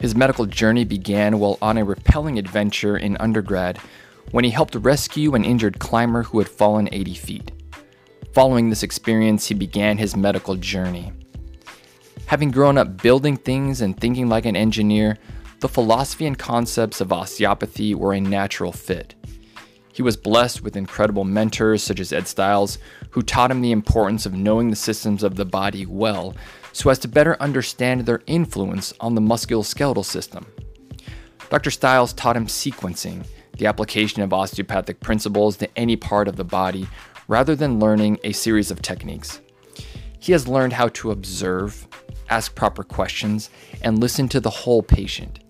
His medical journey began while on a repelling adventure in undergrad when he helped rescue an injured climber who had fallen 80 feet. Following this experience, he began his medical journey. Having grown up building things and thinking like an engineer, the philosophy and concepts of osteopathy were a natural fit. He was blessed with incredible mentors such as Ed Stiles, who taught him the importance of knowing the systems of the body well so as to better understand their influence on the musculoskeletal system. Dr. Stiles taught him sequencing, the application of osteopathic principles to any part of the body, rather than learning a series of techniques. He has learned how to observe, ask proper questions, and listen to the whole patient.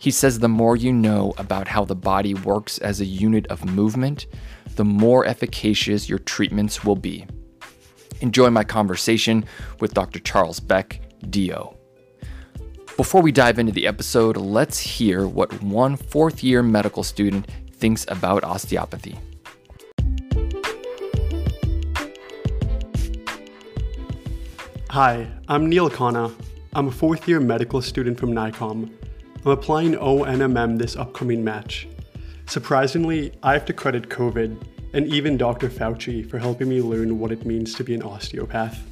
He says the more you know about how the body works as a unit of movement, the more efficacious your treatments will be. Enjoy my conversation with Dr. Charles Beck, DO. Before we dive into the episode, let's hear what one fourth year medical student thinks about osteopathy. Hi, I'm Neil Khanna. I'm a fourth year medical student from NYITCOM. I'm applying ONMM this upcoming match. Surprisingly, I have to credit COVID and even Dr. Fauci for helping me learn what it means to be an osteopath.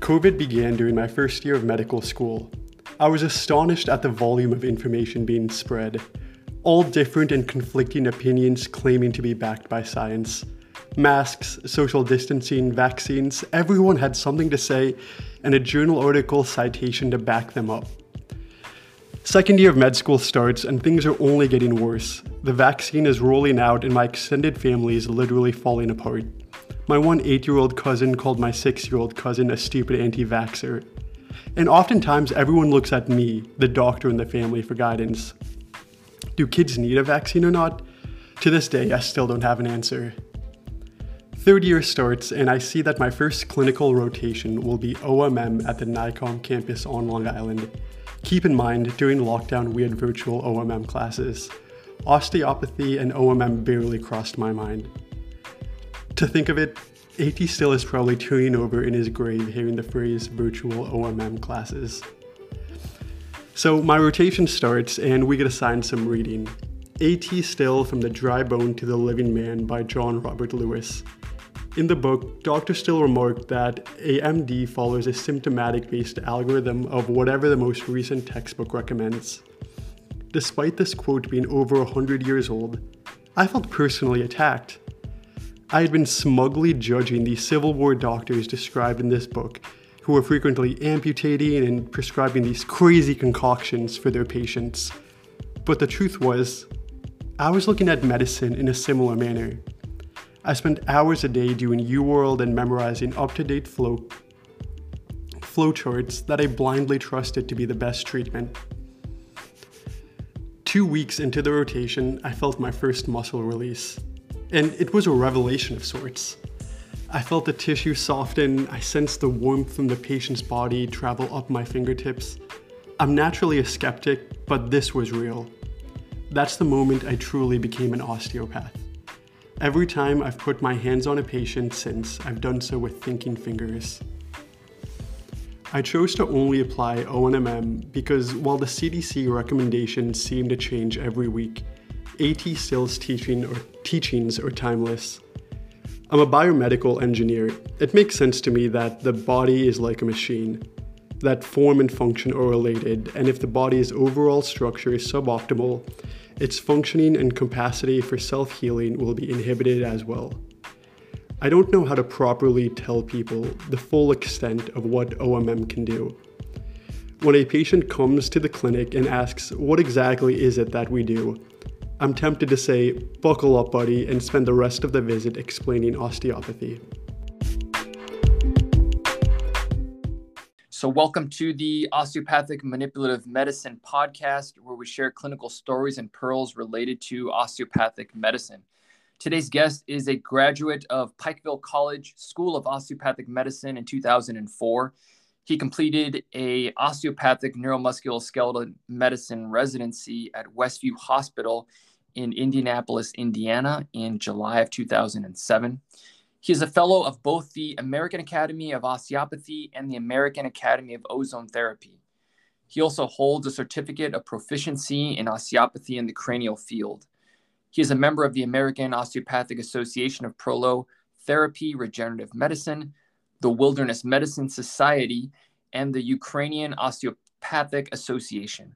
COVID began during my first year of medical school. I was astonished at the volume of information being spread, all different and conflicting opinions claiming to be backed by science masks, social distancing, vaccines, everyone had something to say and a journal article citation to back them up. Second year of med school starts and things are only getting worse. The vaccine is rolling out and my extended family is literally falling apart. My one eight year old cousin called my six year old cousin a stupid anti vaxxer. And oftentimes everyone looks at me, the doctor in the family, for guidance. Do kids need a vaccine or not? To this day, I still don't have an answer. Third year starts, and I see that my first clinical rotation will be OMM at the NYITCOM campus on Long Island. Keep in mind, during lockdown, we had virtual OMM classes. Osteopathy and OMM barely crossed my mind. To think of it, AT still is probably turning over in his grave hearing the phrase virtual OMM classes. So my rotation starts, and we get assigned some reading. AT Still from the Dry Bone to the Living Man by John Robert Lewis. In the book, Dr. Still remarked that AMD follows a symptomatic based algorithm of whatever the most recent textbook recommends. Despite this quote being over 100 years old, I felt personally attacked. I had been smugly judging the Civil War doctors described in this book, who were frequently amputating and prescribing these crazy concoctions for their patients. But the truth was, I was looking at medicine in a similar manner. I spent hours a day doing UWorld and memorizing up-to-date flow flowcharts that I blindly trusted to be the best treatment. Two weeks into the rotation, I felt my first muscle release. And it was a revelation of sorts. I felt the tissue soften, I sensed the warmth from the patient's body travel up my fingertips. I'm naturally a skeptic, but this was real. That's the moment I truly became an osteopath. Every time I've put my hands on a patient since, I've done so with thinking fingers. I chose to only apply ONMM because while the CDC recommendations seem to change every week, AT Still's teaching or teachings are timeless. I'm a biomedical engineer. It makes sense to me that the body is like a machine, that form and function are related, and if the body's overall structure is suboptimal, its functioning and capacity for self healing will be inhibited as well. I don't know how to properly tell people the full extent of what OMM can do. When a patient comes to the clinic and asks, What exactly is it that we do? I'm tempted to say, Buckle up, buddy, and spend the rest of the visit explaining osteopathy. So, welcome to the Osteopathic Manipulative Medicine podcast, where we share clinical stories and pearls related to osteopathic medicine. Today's guest is a graduate of Pikeville College School of Osteopathic Medicine in 2004. He completed a osteopathic neuromusculoskeletal medicine residency at Westview Hospital in Indianapolis, Indiana in July of 2007. He is a fellow of both the American Academy of Osteopathy and the American Academy of Ozone Therapy. He also holds a certificate of proficiency in osteopathy in the cranial field. He is a member of the American Osteopathic Association of Prolo Therapy Regenerative Medicine, the Wilderness Medicine Society, and the Ukrainian Osteopathic Association.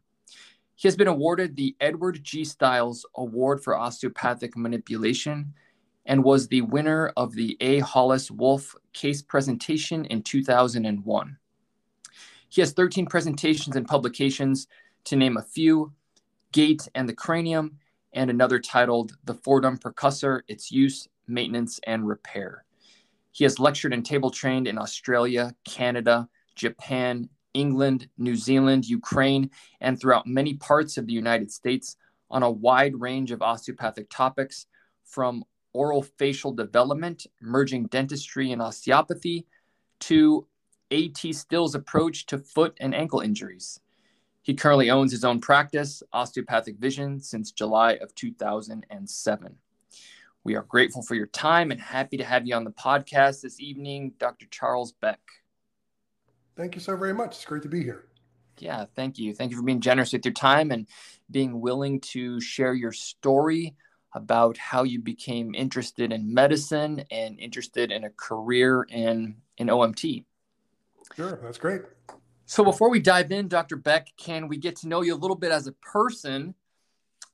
He has been awarded the Edward G. Stiles Award for Osteopathic Manipulation and was the winner of the A. Hollis Wolf case presentation in 2001. He has 13 presentations and publications, to name a few Gait and the Cranium, and another titled The Foredom Percussor Its Use, Maintenance, and Repair. He has lectured and table trained in Australia, Canada, Japan, England, New Zealand, Ukraine, and throughout many parts of the United States on a wide range of osteopathic topics from oral facial development, merging dentistry and osteopathy, to AT Still's approach to foot and ankle injuries. He currently owns his own practice, Osteopathic Vision, since July of 2007. We are grateful for your time and happy to have you on the podcast this evening, Dr. Charles Beck. Thank you so very much. It's great to be here. Yeah, thank you. Thank you for being generous with your time and being willing to share your story about how you became interested in medicine and interested in a career in, in OMT. Sure, that's great. So, before we dive in, Dr. Beck, can we get to know you a little bit as a person?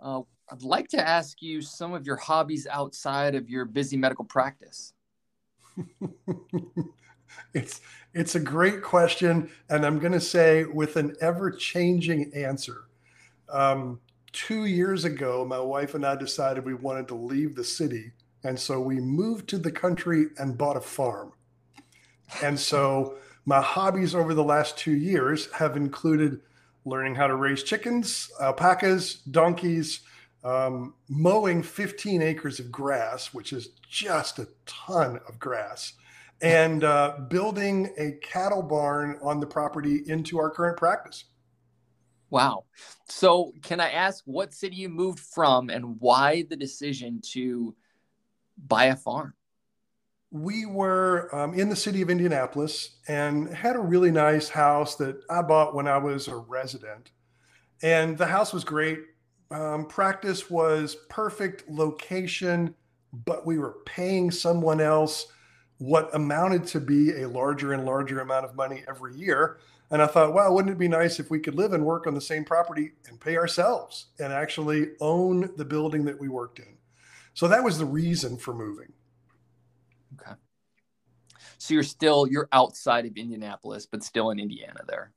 Uh, I'd like to ask you some of your hobbies outside of your busy medical practice. it's it's a great question, and I'm going to say with an ever changing answer. Um, two years ago, my wife and I decided we wanted to leave the city, and so we moved to the country and bought a farm. And so my hobbies over the last two years have included learning how to raise chickens, alpacas, donkeys, um, mowing 15 acres of grass, which is just a ton of grass, and uh, building a cattle barn on the property into our current practice. Wow. So, can I ask what city you moved from and why the decision to buy a farm? We were um, in the city of Indianapolis and had a really nice house that I bought when I was a resident. And the house was great. Um, practice was perfect location, but we were paying someone else what amounted to be a larger and larger amount of money every year. And I thought, wow, wouldn't it be nice if we could live and work on the same property and pay ourselves and actually own the building that we worked in? So that was the reason for moving. Okay. So you're still you're outside of Indianapolis, but still in Indiana there.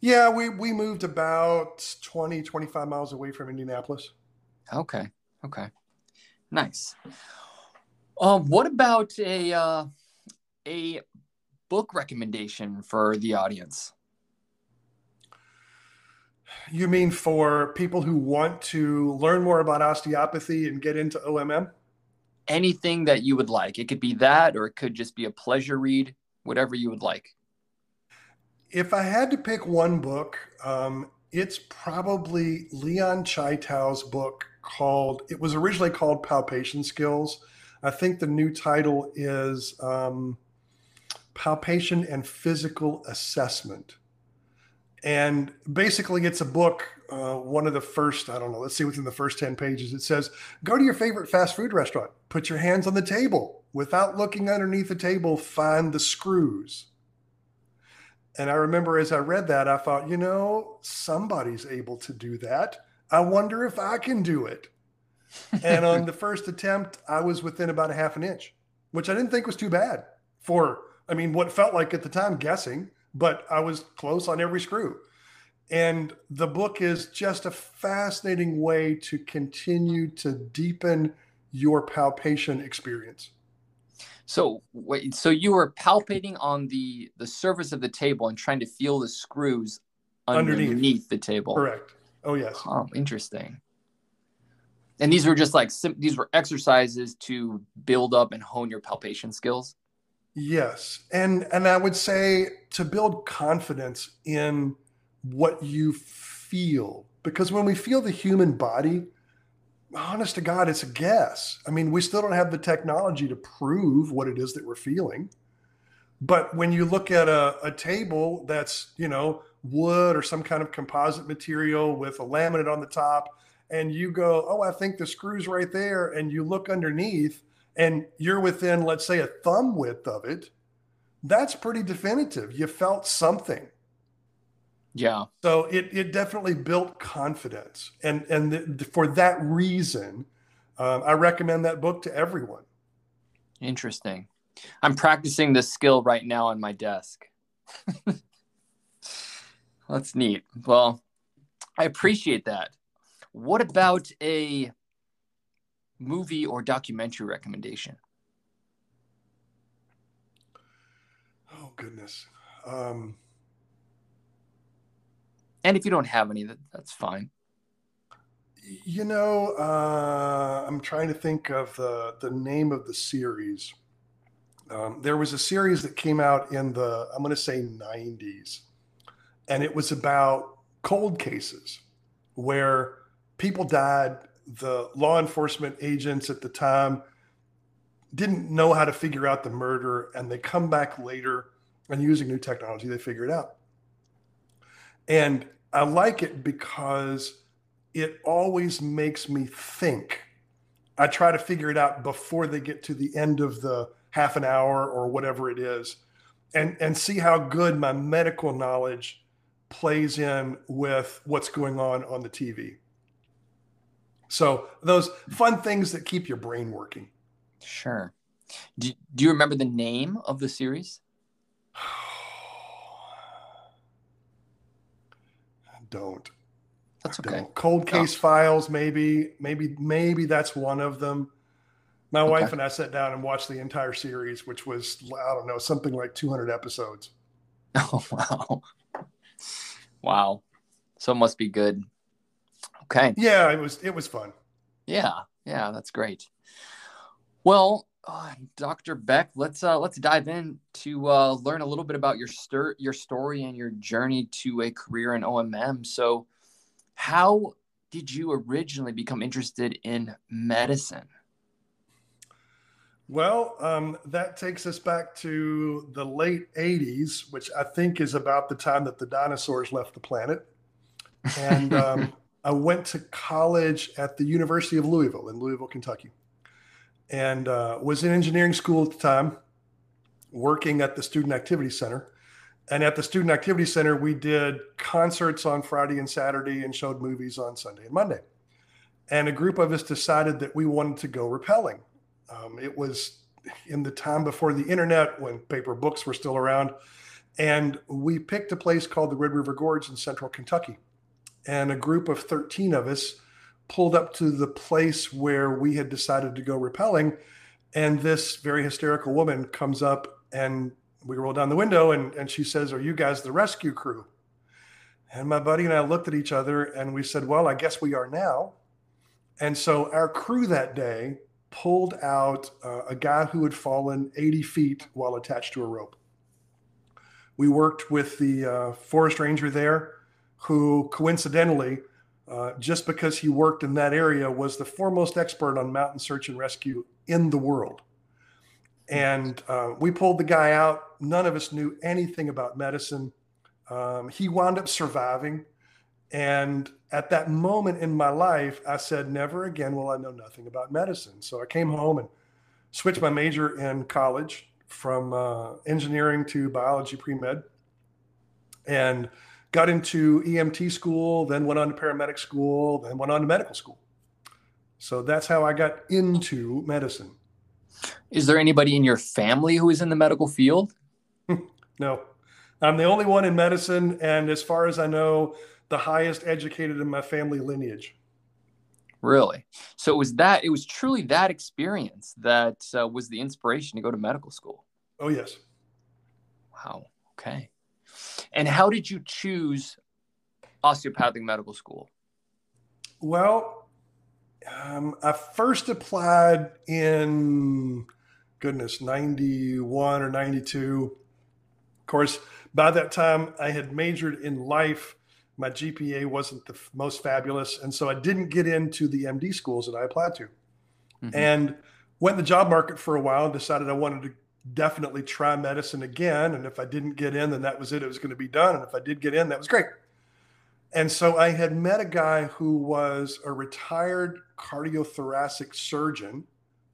Yeah, we we moved about 20 25 miles away from Indianapolis. Okay. Okay. Nice. Um what about a uh a book recommendation for the audience? You mean for people who want to learn more about osteopathy and get into OMM? Anything that you would like. It could be that, or it could just be a pleasure read, whatever you would like. If I had to pick one book, um, it's probably Leon Chaitow's book called, it was originally called Palpation Skills. I think the new title is um, palpation and physical assessment. And basically, it's a book. Uh, one of the first, I don't know, let's see within the first 10 pages, it says go to your favorite fast food restaurant, put your hands on the table. Without looking underneath the table, find the screws. And I remember as I read that, I thought, you know, somebody's able to do that. I wonder if I can do it. and on the first attempt, I was within about a half an inch, which I didn't think was too bad for I mean, what felt like at the time guessing, but I was close on every screw. And the book is just a fascinating way to continue to deepen your palpation experience. So wait, so you were palpating on the the surface of the table and trying to feel the screws underneath, underneath the table. Correct. Oh yes. Oh, interesting. And these were just like these were exercises to build up and hone your palpation skills. Yes. And and I would say to build confidence in what you feel because when we feel the human body honest to god it's a guess. I mean, we still don't have the technology to prove what it is that we're feeling. But when you look at a, a table that's, you know, wood or some kind of composite material with a laminate on the top and you go, Oh, I think the screw's right there. And you look underneath and you're within, let's say, a thumb width of it. That's pretty definitive. You felt something. Yeah. So it, it definitely built confidence. And, and th- for that reason, um, I recommend that book to everyone. Interesting. I'm practicing this skill right now on my desk. That's neat. Well, I appreciate that. What about a movie or documentary recommendation? Oh goodness. Um, and if you don't have any, that, that's fine. You know, uh, I'm trying to think of the the name of the series. Um, there was a series that came out in the I'm going to say 90s, and it was about cold cases where people died. The law enforcement agents at the time didn't know how to figure out the murder, and they come back later and using new technology, they figure it out. And I like it because it always makes me think. I try to figure it out before they get to the end of the half an hour or whatever it is and and see how good my medical knowledge plays in with what's going on on the TV. So those fun things that keep your brain working. Sure. Do, do you remember the name of the series? don't. That's okay. Don't. Cold case oh. files, maybe, maybe, maybe that's one of them. My okay. wife and I sat down and watched the entire series, which was I don't know something like 200 episodes. Oh wow, wow! So it must be good. Okay. Yeah, it was. It was fun. Yeah, yeah, that's great. Well, uh, Dr. Beck, let's uh, let's dive in to uh, learn a little bit about your stir- your story and your journey to a career in OMM. So, how did you originally become interested in medicine? Well, um, that takes us back to the late 80s, which I think is about the time that the dinosaurs left the planet. And um, I went to college at the University of Louisville in Louisville, Kentucky and uh, was in engineering school at the time, working at the Student Activity Center. And at the Student Activity Center, we did concerts on Friday and Saturday and showed movies on Sunday and Monday. And a group of us decided that we wanted to go rappelling. Um, it was in the time before the internet when paper books were still around. And we picked a place called the Red River Gorge in central Kentucky. And a group of 13 of us pulled up to the place where we had decided to go rappelling. And this very hysterical woman comes up and we roll down the window and, and she says, Are you guys the rescue crew? And my buddy and I looked at each other and we said, Well, I guess we are now. And so our crew that day pulled out uh, a guy who had fallen 80 feet while attached to a rope. We worked with the uh, forest ranger there, who coincidentally uh, just because he worked in that area, was the foremost expert on mountain search and rescue in the world. And uh, we pulled the guy out. None of us knew anything about medicine. Um, he wound up surviving. And at that moment in my life, I said, never again will I know nothing about medicine. So I came home and switched my major in college from uh, engineering to biology pre med. And got into EMT school, then went on to paramedic school, then went on to medical school. So that's how I got into medicine. Is there anybody in your family who is in the medical field? no. I'm the only one in medicine. And as far as I know, the highest educated in my family lineage. Really? So it was that, it was truly that experience that uh, was the inspiration to go to medical school. Oh, yes. Wow. Okay. And how did you choose osteopathic medical school? Well, um, I first applied in goodness 91 or 92 of course by that time i had majored in life my gpa wasn't the most fabulous and so i didn't get into the md schools that i applied to mm-hmm. and went in the job market for a while and decided i wanted to definitely try medicine again. And if I didn't get in, then that was it. It was going to be done. And if I did get in, that was great. And so I had met a guy who was a retired cardiothoracic surgeon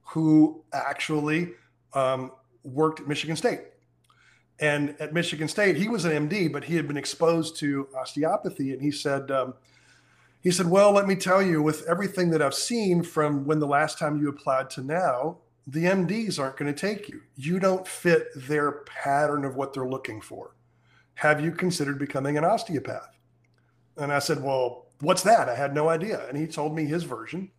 who actually um, worked at Michigan State. And at Michigan State, he was an MD, but he had been exposed to osteopathy. And he said, um, he said, Well, let me tell you, with everything that I've seen from when the last time you applied to now, the MDs aren't going to take you. You don't fit their pattern of what they're looking for. Have you considered becoming an osteopath? And I said, Well, what's that? I had no idea. And he told me his version.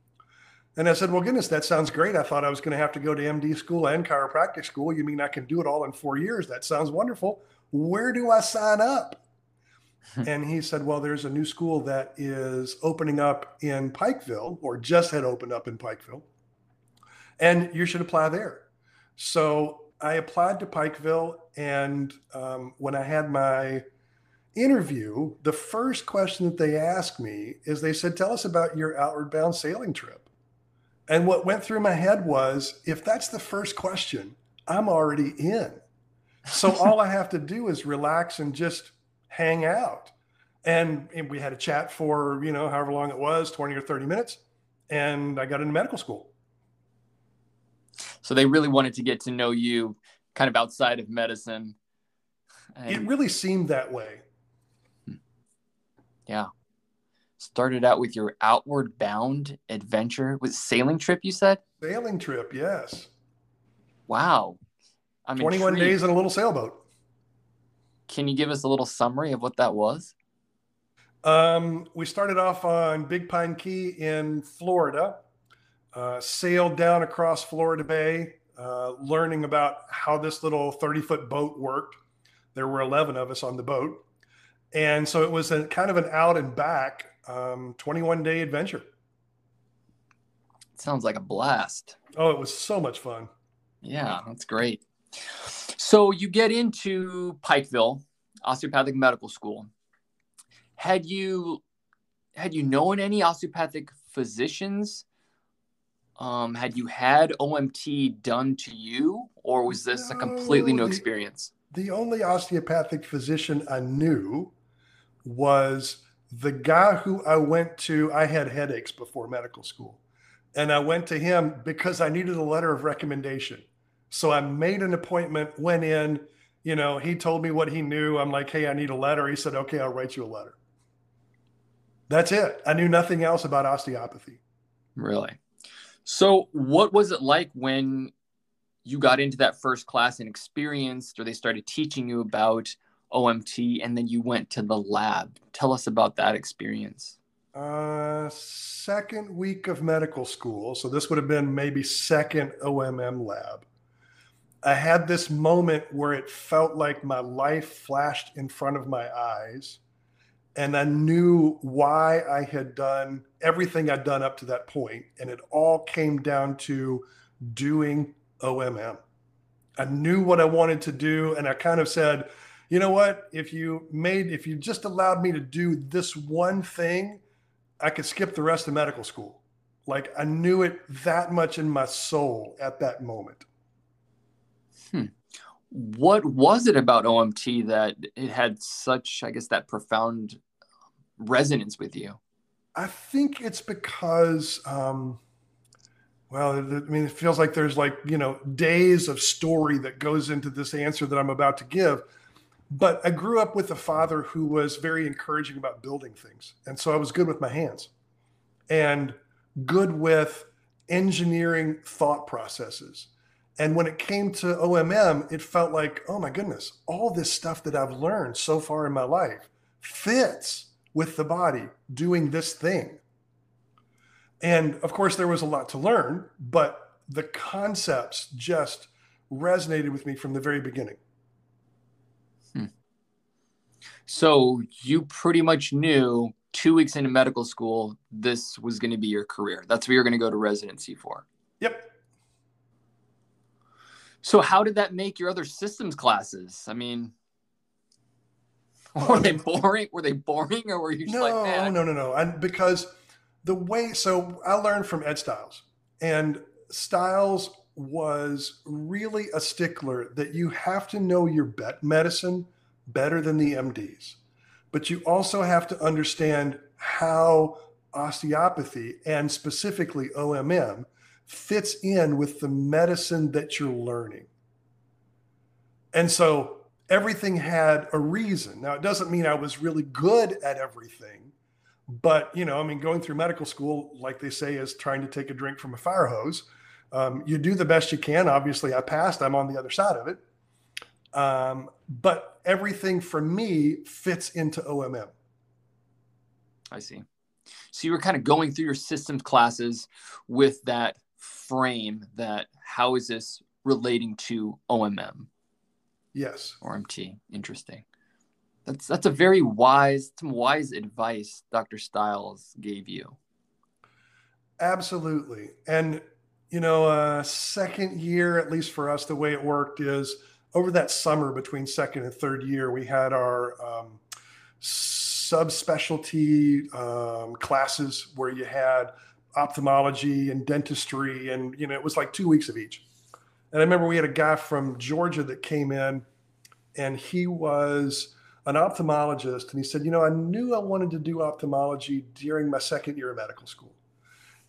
And I said, Well, goodness, that sounds great. I thought I was going to have to go to MD school and chiropractic school. You mean I can do it all in four years? That sounds wonderful. Where do I sign up? and he said, Well, there's a new school that is opening up in Pikeville or just had opened up in Pikeville, and you should apply there. So I applied to Pikeville. And um, when I had my interview, the first question that they asked me is they said, Tell us about your outward bound sailing trip. And what went through my head was, if that's the first question, I'm already in. So all I have to do is relax and just hang out. And, and, we had a chat for, you know, however long it was 20 or 30 minutes. And I got into medical school. So they really wanted to get to know you kind of outside of medicine. And... It really seemed that way. Yeah. Started out with your outward bound adventure with sailing trip, you said? Sailing trip, yes. Wow. I'm 21 intrigued. days in a little sailboat. Can you give us a little summary of what that was? Um, we started off on Big Pine Key in Florida, uh, sailed down across Florida Bay, uh, learning about how this little 30 foot boat worked. There were 11 of us on the boat. And so it was a kind of an out and back um, 21 day adventure. Sounds like a blast. Oh, it was so much fun. Yeah, that's great. So you get into Pikeville Osteopathic Medical School. Had you had you known any osteopathic physicians? Um, had you had OMT done to you, or was this no, a completely new the, experience? The only osteopathic physician I knew was the guy who I went to. I had headaches before medical school, and I went to him because I needed a letter of recommendation. So I made an appointment, went in, you know, he told me what he knew. I'm like, hey, I need a letter. He said, okay, I'll write you a letter. That's it. I knew nothing else about osteopathy. Really? So, what was it like when you got into that first class and experienced, or they started teaching you about OMT, and then you went to the lab? Tell us about that experience. Uh, second week of medical school. So, this would have been maybe second OMM lab. I had this moment where it felt like my life flashed in front of my eyes. And I knew why I had done everything I'd done up to that point, And it all came down to doing OMM. I knew what I wanted to do. And I kind of said, you know what? If you made, if you just allowed me to do this one thing, I could skip the rest of medical school. Like I knew it that much in my soul at that moment. Hmm. What was it about OMT that it had such, I guess, that profound resonance with you? I think it's because, um, well, I mean, it feels like there's like, you know, days of story that goes into this answer that I'm about to give. But I grew up with a father who was very encouraging about building things. And so I was good with my hands and good with engineering thought processes and when it came to OMM, it felt like, oh my goodness, all this stuff that I've learned so far in my life fits with the body doing this thing. And of course, there was a lot to learn, but the concepts just resonated with me from the very beginning. Hmm. So you pretty much knew two weeks into medical school, this was going to be your career. That's what you're going to go to residency for. Yep. So how did that make your other systems classes? I mean, were they um, boring? Were they boring, or were you no, like, man? no, no, no? And because the way, so I learned from Ed Stiles, and Stiles was really a stickler that you have to know your bet medicine better than the MDs, but you also have to understand how osteopathy and specifically OMM fits in with the medicine that you're learning. And so everything had a reason. Now, it doesn't mean I was really good at everything, but you know, I mean, going through medical school, like they say, is trying to take a drink from a fire hose. Um, you do the best you can. Obviously, I passed. I'm on the other side of it. Um, but everything for me fits into OMM. I see. So you were kind of going through your systems classes with that frame that how is this relating to OMM? Yes. Or MT. Interesting. That's that's a very wise, some wise advice Dr. Stiles gave you. Absolutely. And you know, uh, second year, at least for us, the way it worked is over that summer between second and third year, we had our um, subspecialty um, classes where you had ophthalmology and dentistry, and you know, it was like two weeks of each. And I remember we had a guy from Georgia that came in, and he was an ophthalmologist, and he said, "You know, I knew I wanted to do ophthalmology during my second year of medical school."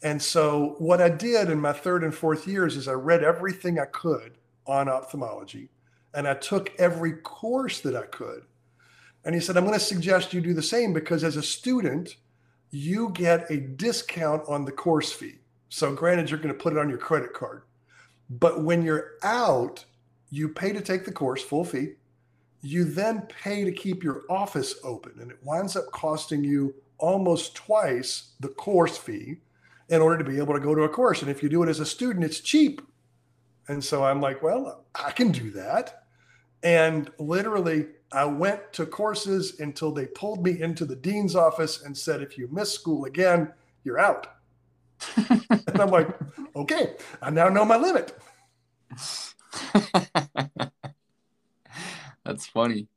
And so, what I did in my third and fourth years is I read everything I could on ophthalmology and I took every course that I could. And he said, I'm going to suggest you do the same because as a student, you get a discount on the course fee. So, granted, you're going to put it on your credit card. But when you're out, you pay to take the course, full fee. You then pay to keep your office open, and it winds up costing you almost twice the course fee in order to be able to go to a course. And if you do it as a student, it's cheap. And so I'm like, well, I can do that. And literally, I went to courses until they pulled me into the dean's office and said, if you miss school again, you're out. and I'm like, okay, I now know my limit. That's funny.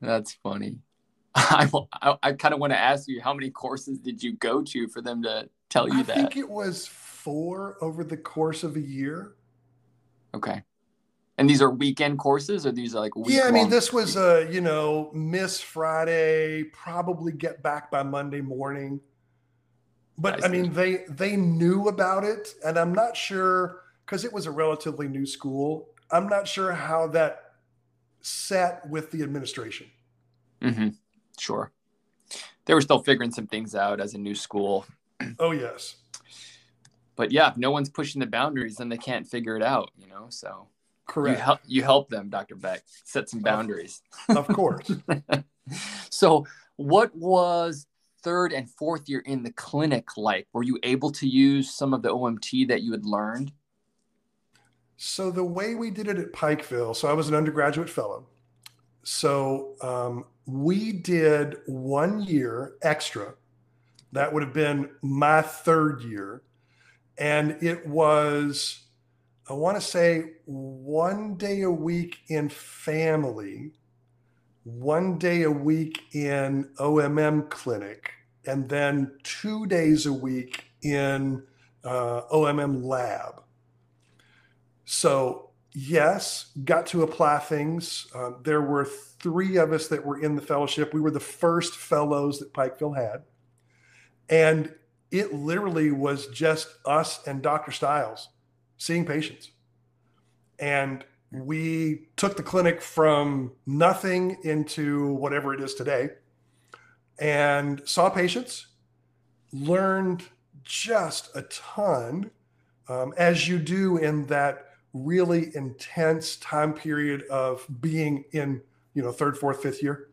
That's funny. I, I, I kind of want to ask you, how many courses did you go to for them to tell you I that? I think it was four over the course of a year. Okay. And these are weekend courses, or these are like yeah? I mean, this was a you know miss Friday, probably get back by Monday morning. But I, I mean, they they knew about it, and I'm not sure because it was a relatively new school. I'm not sure how that sat with the administration. Mm-hmm. Sure, they were still figuring some things out as a new school. Oh yes. But yeah, if no one's pushing the boundaries, then they can't figure it out, you know. So correct. You help you help them, Dr. Beck, set some boundaries. Of, of course. so what was third and fourth year in the clinic like? Were you able to use some of the OMT that you had learned? So the way we did it at Pikeville, so I was an undergraduate fellow. So um, we did one year extra that would have been my third year. And it was, I want to say, one day a week in family, one day a week in OMM clinic, and then two days a week in uh, OMM lab. So, yes, got to apply things. Uh, there were three of us that were in the fellowship. We were the first fellows that Pikeville had. And it literally was just us and Dr. Stiles seeing patients. And we took the clinic from nothing into whatever it is today and saw patients, learned just a ton, um, as you do in that really intense time period of being in, you know, third, fourth, fifth year.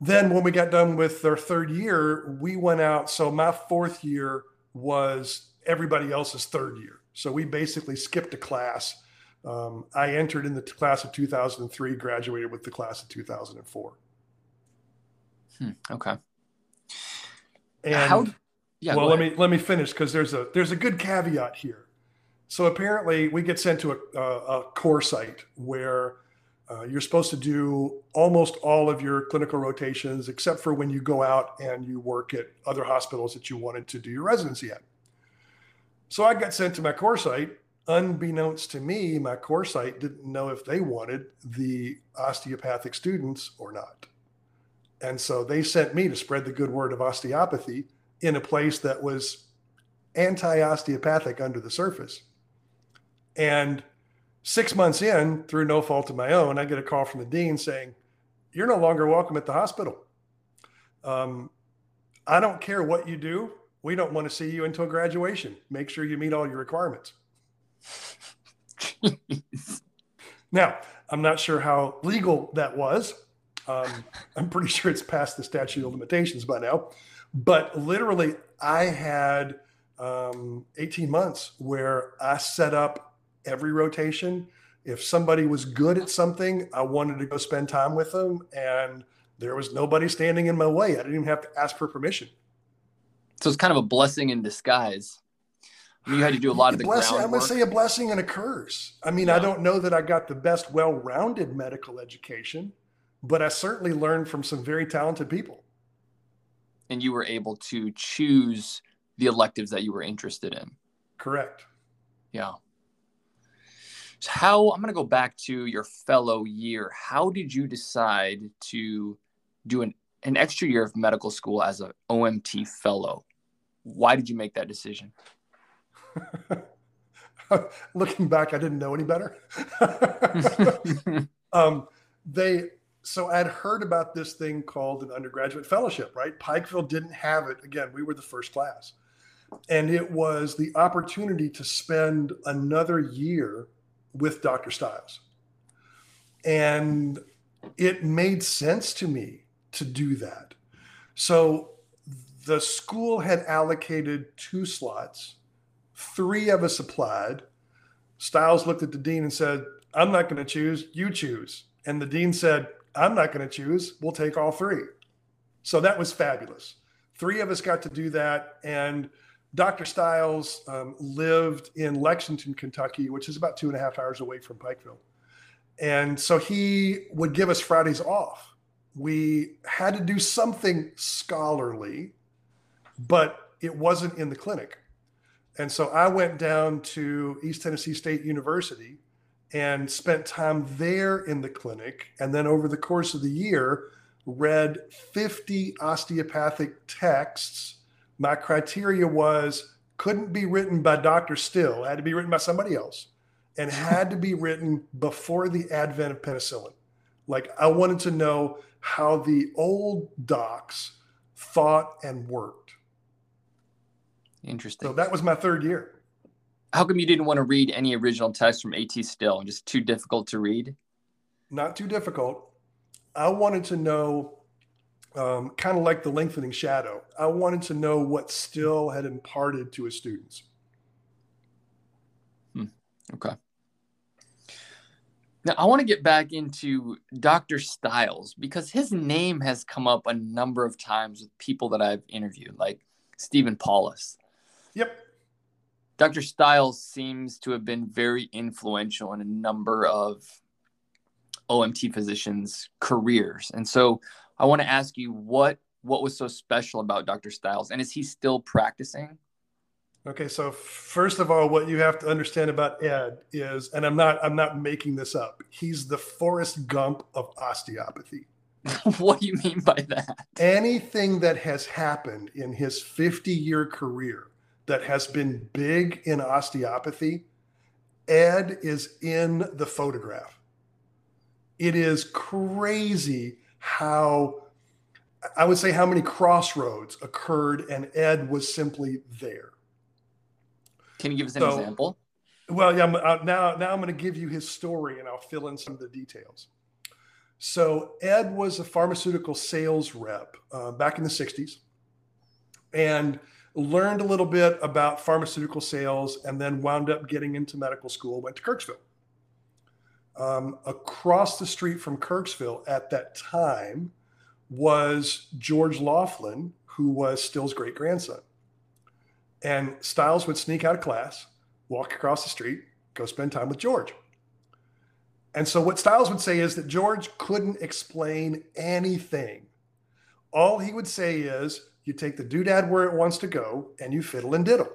Then when we got done with our third year, we went out. So my fourth year was everybody else's third year. So we basically skipped a class. Um, I entered in the class of 2003, graduated with the class of 2004. Hmm, okay. And How, yeah, well, let me let me finish because there's a there's a good caveat here. So apparently, we get sent to a, a, a core site where uh, you're supposed to do almost all of your clinical rotations, except for when you go out and you work at other hospitals that you wanted to do your residency at. So I got sent to my core site. unbeknownst to me, my core site didn't know if they wanted the osteopathic students or not. And so they sent me to spread the good word of osteopathy in a place that was anti osteopathic under the surface. And six months in, through no fault of my own, I get a call from the dean saying, You're no longer welcome at the hospital. Um, I don't care what you do. We don't want to see you until graduation. Make sure you meet all your requirements. now, I'm not sure how legal that was. Um, I'm pretty sure it's past the statute of limitations by now. But literally, I had um, 18 months where I set up every rotation. If somebody was good at something, I wanted to go spend time with them, and there was nobody standing in my way. I didn't even have to ask for permission. So it's kind of a blessing in disguise. I mean, you had to do a lot of the blessing, groundwork. I'm going to say a blessing and a curse. I mean, yeah. I don't know that I got the best well-rounded medical education, but I certainly learned from some very talented people. And you were able to choose the electives that you were interested in. Correct. Yeah. So how I'm going to go back to your fellow year. How did you decide to do an, an extra year of medical school as an OMT fellow? Why did you make that decision? Looking back, I didn't know any better. um, they so I'd heard about this thing called an undergraduate fellowship, right? Pikeville didn't have it. Again, we were the first class. And it was the opportunity to spend another year with Dr. Stiles. And it made sense to me to do that. So the school had allocated two slots, three of us applied. Stiles looked at the dean and said, I'm not going to choose, you choose. And the dean said, I'm not going to choose, we'll take all three. So that was fabulous. Three of us got to do that. And Dr. Stiles um, lived in Lexington, Kentucky, which is about two and a half hours away from Pikeville. And so he would give us Fridays off. We had to do something scholarly, but it wasn't in the clinic. And so I went down to East Tennessee State University and spent time there in the clinic. And then over the course of the year, read 50 osteopathic texts my criteria was couldn't be written by Dr. Still, had to be written by somebody else, and had to be written before the advent of penicillin. Like I wanted to know how the old docs thought and worked. Interesting. So that was my third year. How come you didn't want to read any original text from AT Still? Just too difficult to read? Not too difficult. I wanted to know um, kind of like the lengthening shadow. I wanted to know what Still had imparted to his students. Hmm. Okay. Now, I want to get back into Dr. Stiles because his name has come up a number of times with people that I've interviewed, like Stephen Paulus. Yep. Dr. Stiles seems to have been very influential in a number of OMT physicians' careers. And so I want to ask you what what was so special about Dr. Stiles and is he still practicing? Okay, so first of all, what you have to understand about Ed is, and I'm not I'm not making this up. He's the Forrest Gump of osteopathy. what do you mean by that? Anything that has happened in his 50 year career that has been big in osteopathy, Ed is in the photograph. It is crazy how I would say how many crossroads occurred and Ed was simply there. Can you give us an so, example? Well, yeah. Uh, now, now I'm going to give you his story, and I'll fill in some of the details. So Ed was a pharmaceutical sales rep uh, back in the '60s, and learned a little bit about pharmaceutical sales, and then wound up getting into medical school. Went to Kirksville um, across the street from Kirksville at that time was George Laughlin, who was Still's great grandson. And Stiles would sneak out of class, walk across the street, go spend time with George. And so, what Stiles would say is that George couldn't explain anything. All he would say is, you take the doodad where it wants to go and you fiddle and diddle.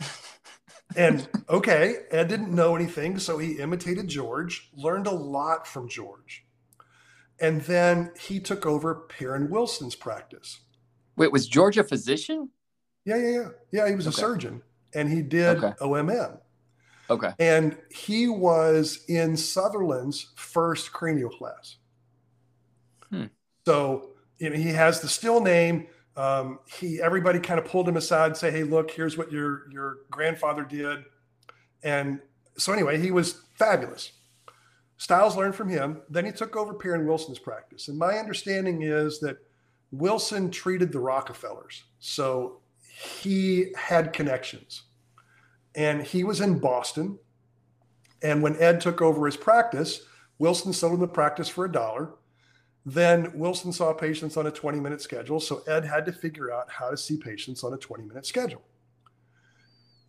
and okay, Ed didn't know anything, so he imitated George, learned a lot from George. And then he took over Perrin Wilson's practice. Wait, was George a physician? Yeah, yeah, yeah. Yeah, he was okay. a surgeon and he did okay. OMM. Okay. And he was in Sutherland's first cranial class. Hmm. So you know, he has the still name. Um, he everybody kind of pulled him aside and say, "Hey, look, here's what your your grandfather did," and so anyway, he was fabulous. Stiles learned from him. Then he took over Perrin Wilson's practice, and my understanding is that Wilson treated the Rockefellers, so he had connections, and he was in Boston. And when Ed took over his practice, Wilson sold him the practice for a dollar then Wilson saw patients on a 20 minute schedule. So Ed had to figure out how to see patients on a 20 minute schedule.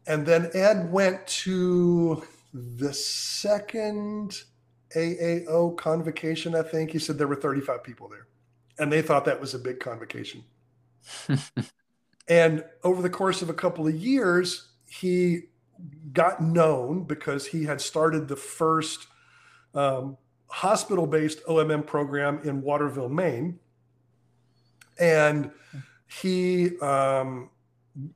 And then Ed went to the second AAO convocation, I think. He said there were 35 people there. And they thought that was a big convocation. and over the course of a couple of years, he got known because he had started the first um, hospital based OMM program in Waterville, Maine. And he um,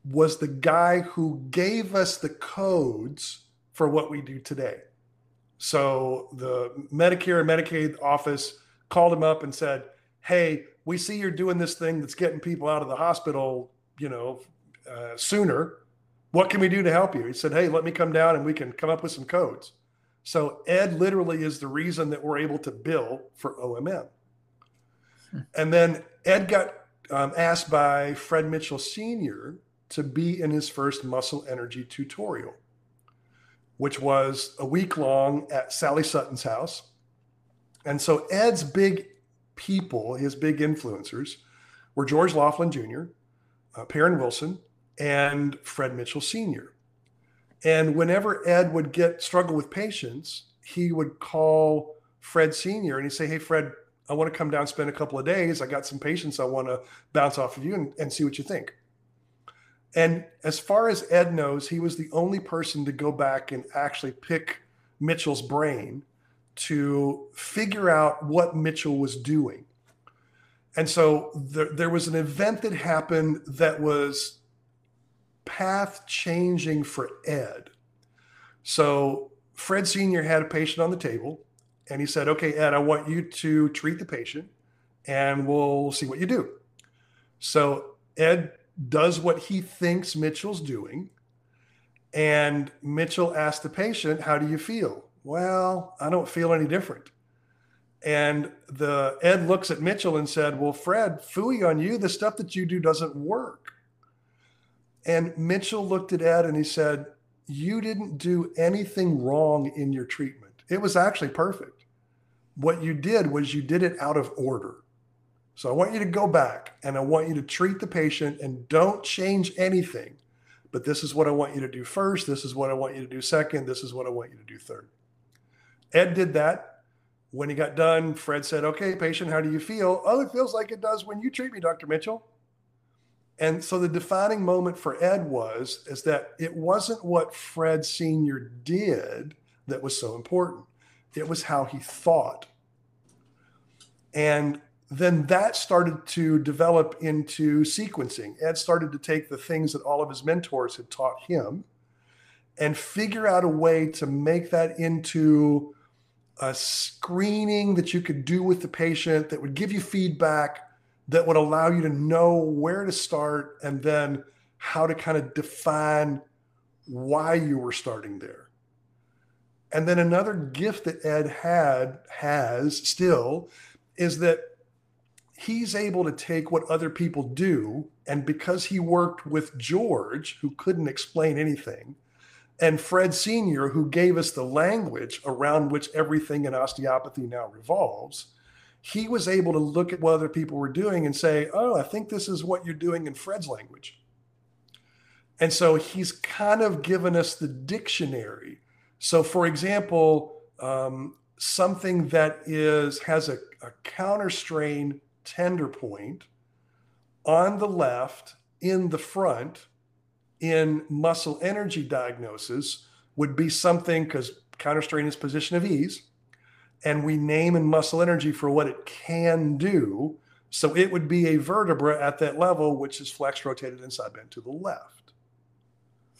was the guy who gave us the codes for what we do today. So the Medicare and Medicaid office called him up and said, Hey, we see you're doing this thing that's getting people out of the hospital, you know, uh, sooner. What can we do to help you? He said, Hey, let me come down and we can come up with some codes. So Ed literally is the reason that we're able to bill for OMM. And then Ed got um, asked by Fred Mitchell Sr. to be in his first muscle energy tutorial, which was a week long at Sally Sutton's house. And so Ed's big people, his big influencers, were George Laughlin Jr., uh, Perrin Wilson, and Fred Mitchell Sr. And whenever Ed would get struggle with patients, he would call Fred Sr. and he'd say, Hey, Fred, I want to come down, spend a couple of days. I got some patients I want to bounce off of you and, and see what you think. And as far as Ed knows, he was the only person to go back and actually pick Mitchell's brain to figure out what Mitchell was doing. And so there, there was an event that happened that was path changing for Ed. So Fred Sr. had a patient on the table and he said, Okay, Ed, I want you to treat the patient and we'll see what you do. So Ed does what he thinks Mitchell's doing. And Mitchell asked the patient, How do you feel? Well, I don't feel any different. And the Ed looks at Mitchell and said, Well, Fred, fooey on you. The stuff that you do doesn't work. And Mitchell looked at Ed and he said, You didn't do anything wrong in your treatment. It was actually perfect. What you did was you did it out of order. So I want you to go back and I want you to treat the patient and don't change anything. But this is what I want you to do first. This is what I want you to do second. This is what I want you to do third. Ed did that. When he got done, Fred said, Okay, patient, how do you feel? Oh, it feels like it does when you treat me, Dr. Mitchell. And so the defining moment for Ed was is that it wasn't what Fred Sr. did that was so important. It was how he thought. And then that started to develop into sequencing. Ed started to take the things that all of his mentors had taught him and figure out a way to make that into a screening that you could do with the patient that would give you feedback that would allow you to know where to start and then how to kind of define why you were starting there. And then another gift that Ed had has still is that he's able to take what other people do and because he worked with George who couldn't explain anything and Fred Sr. who gave us the language around which everything in osteopathy now revolves he was able to look at what other people were doing and say, Oh, I think this is what you're doing in Fred's language. And so he's kind of given us the dictionary. So, for example, um, something that is has a, a counter strain tender point on the left in the front in muscle energy diagnosis would be something because counterstrain is position of ease, and we name in muscle energy for what it can do. So it would be a vertebra at that level, which is flexed, rotated, and side bent to the left,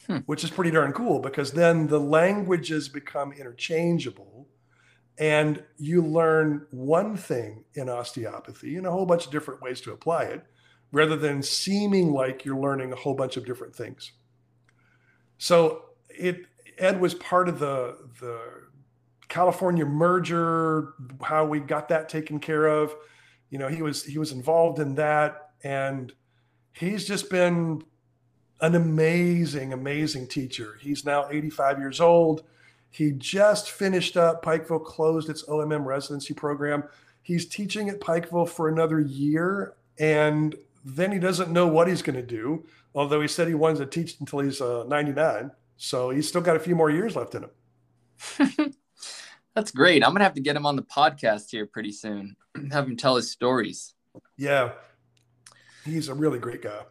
hmm. which is pretty darn cool because then the languages become interchangeable and you learn one thing in osteopathy and a whole bunch of different ways to apply it rather than seeming like you're learning a whole bunch of different things. So it Ed was part of the the California merger, how we got that taken care of. You know, he was he was involved in that, and he's just been an amazing, amazing teacher. He's now 85 years old. He just finished up. Pikeville closed its OMM residency program. He's teaching at Pikeville for another year, and then he doesn't know what he's going to do. Although he said he wants to teach until he's uh, 99, so he's still got a few more years left in him. That's great. I'm gonna have to get him on the podcast here pretty soon. have him tell his stories. Yeah, he's a really great guy.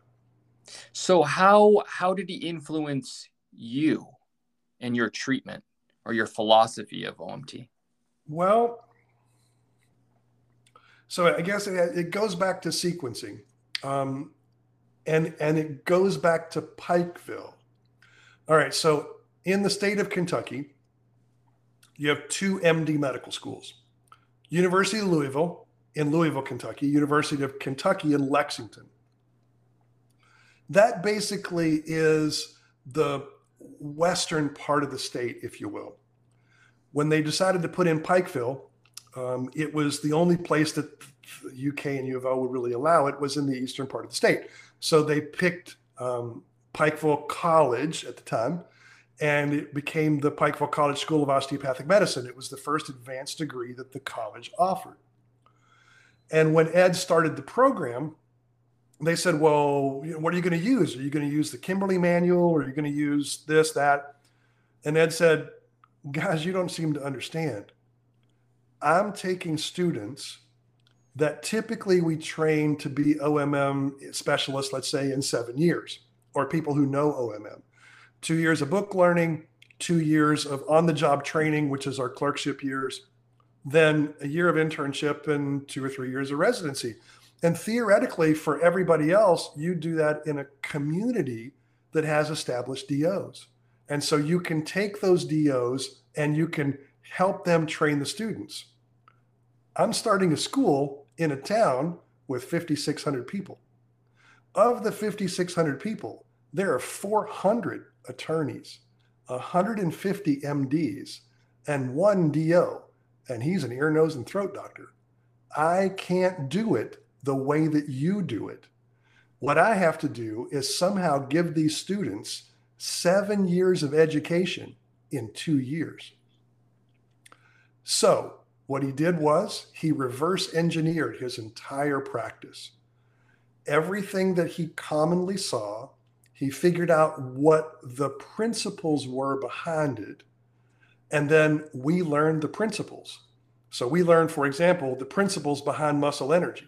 So how how did he influence you and your treatment? or your philosophy of OMT? Well, so I guess it, it goes back to sequencing, um, and and it goes back to Pikeville. All right, so in the state of Kentucky, you have two MD medical schools: University of Louisville in Louisville, Kentucky, University of Kentucky in Lexington. That basically is the western part of the state, if you will. When they decided to put in Pikeville, um, it was the only place that the UK and U of L would really allow it was in the eastern part of the state. So they picked um, Pikeville College at the time, and it became the Pikeville College School of Osteopathic Medicine. It was the first advanced degree that the college offered. And when Ed started the program, they said, well, what are you going to use? Are you going to use the Kimberly manual or are you going to use this, that? And Ed said, guys, you don't seem to understand. I'm taking students that typically we train to be OMM specialists, let's say in seven years, or people who know OMM. Two years of book learning, two years of on the job training, which is our clerkship years, then a year of internship and two or three years of residency. And theoretically, for everybody else, you do that in a community that has established DOs. And so you can take those DOs and you can help them train the students. I'm starting a school in a town with 5,600 people. Of the 5,600 people, there are 400 attorneys, 150 MDs, and one DO, and he's an ear, nose, and throat doctor. I can't do it the way that you do it. What I have to do is somehow give these students seven years of education in two years. So, what he did was he reverse engineered his entire practice. Everything that he commonly saw, he figured out what the principles were behind it. And then we learned the principles. So, we learned, for example, the principles behind muscle energy.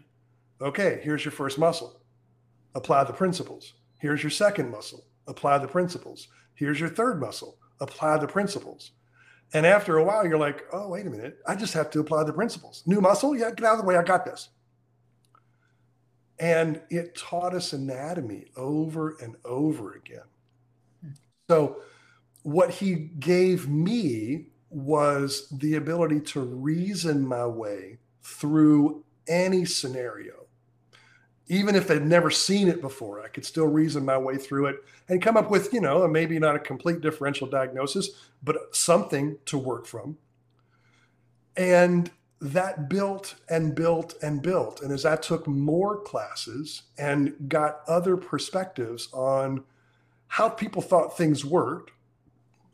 Okay, here's your first muscle. Apply the principles. Here's your second muscle apply the principles. Here's your third muscle, apply the principles. And after a while, you're like, oh, wait a minute, I just have to apply the principles. New muscle? Yeah, get out of the way, I got this. And it taught us anatomy over and over again. So, what he gave me was the ability to reason my way through any scenario even if they'd never seen it before, I could still reason my way through it and come up with, you know, maybe not a complete differential diagnosis, but something to work from. And that built and built and built. And as I took more classes and got other perspectives on how people thought things worked,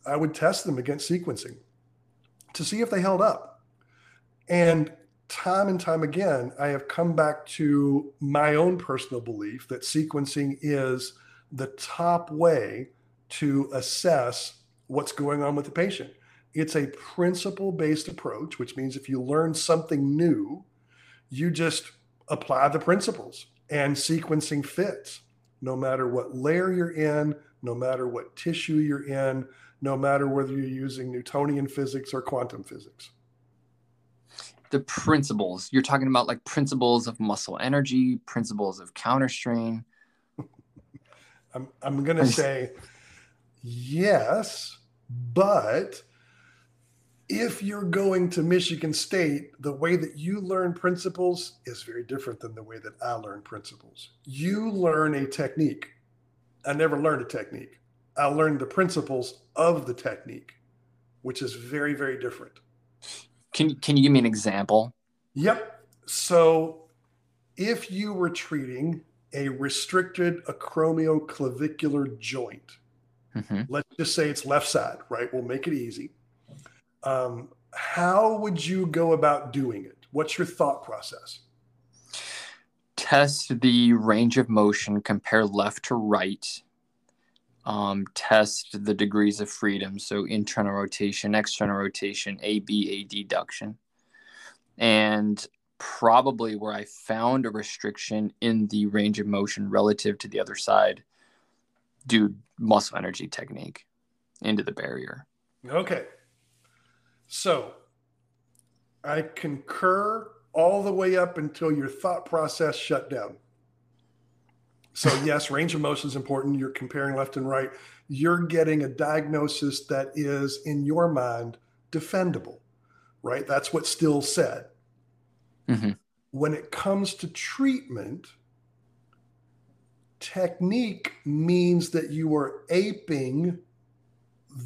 I would test them against sequencing to see if they held up. And time and time again, I have come back to my own personal belief that sequencing is the top way to assess what's going on with the patient. It's a principle based approach, which means if you learn something new, you just apply the principles and sequencing fits. no matter what layer you're in, no matter what tissue you're in, no matter whether you're using Newtonian physics or quantum physics. The principles you're talking about, like principles of muscle energy, principles of counter strain. I'm, I'm going to say yes, but if you're going to Michigan State, the way that you learn principles is very different than the way that I learn principles. You learn a technique. I never learned a technique. I learned the principles of the technique, which is very, very different. Can, can you give me an example? Yep. So if you were treating a restricted acromioclavicular joint, mm-hmm. let's just say it's left side, right? We'll make it easy um, how would you go about doing it? What's your thought process? Test the range of motion, compare left to right. Um, test the degrees of freedom, so internal rotation, external rotation, A, B, A, deduction. And probably where I found a restriction in the range of motion relative to the other side, do muscle energy technique into the barrier. Okay. So I concur all the way up until your thought process shut down. So, yes, range of motion is important. You're comparing left and right. You're getting a diagnosis that is, in your mind, defendable, right? That's what Still said. Mm-hmm. When it comes to treatment, technique means that you are aping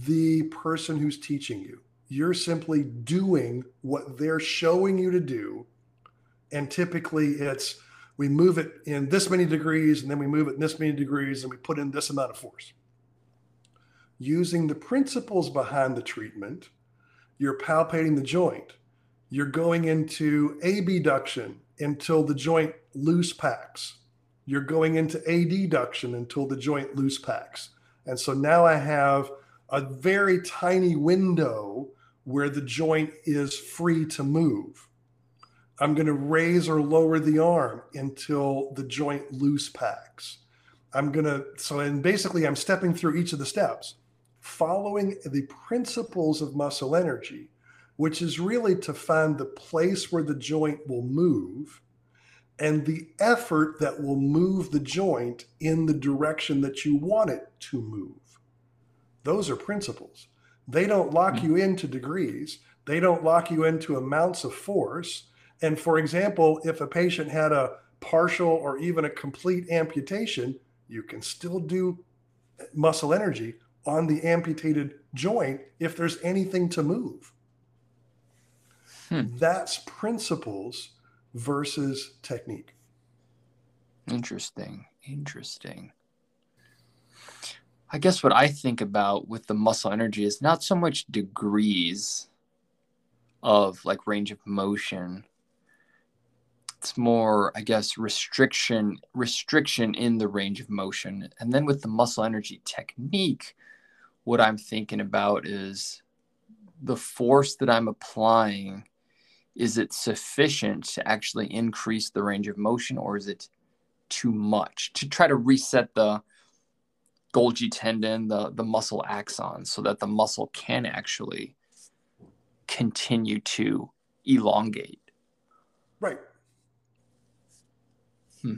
the person who's teaching you. You're simply doing what they're showing you to do. And typically it's we move it in this many degrees and then we move it in this many degrees and we put in this amount of force. Using the principles behind the treatment, you're palpating the joint. You're going into abduction until the joint loose packs. You're going into adduction until the joint loose packs. And so now I have a very tiny window where the joint is free to move. I'm going to raise or lower the arm until the joint loose packs. I'm going to, so, and basically, I'm stepping through each of the steps, following the principles of muscle energy, which is really to find the place where the joint will move and the effort that will move the joint in the direction that you want it to move. Those are principles. They don't lock mm-hmm. you into degrees. They don't lock you into amounts of force. And for example, if a patient had a partial or even a complete amputation, you can still do muscle energy on the amputated joint if there's anything to move. Hmm. That's principles versus technique. Interesting. Interesting. I guess what I think about with the muscle energy is not so much degrees of like range of motion. It's more, I guess, restriction restriction in the range of motion. And then with the muscle energy technique, what I'm thinking about is the force that I'm applying is it sufficient to actually increase the range of motion or is it too much to try to reset the Golgi tendon, the, the muscle axon, so that the muscle can actually continue to elongate. Right. Hmm.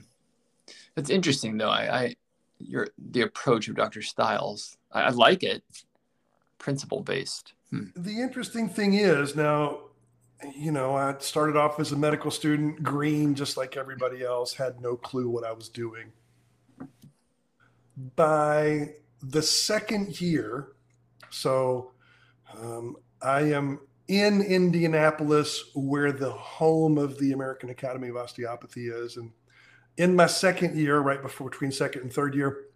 That's interesting, though. I, I your the approach of Dr. Stiles, I, I like it, principle based. Hmm. The interesting thing is now, you know, I started off as a medical student, green, just like everybody else, had no clue what I was doing by the second year, so um, I am in Indianapolis, where the home of the American Academy of Osteopathy is. And in my second year, right before between second and third year,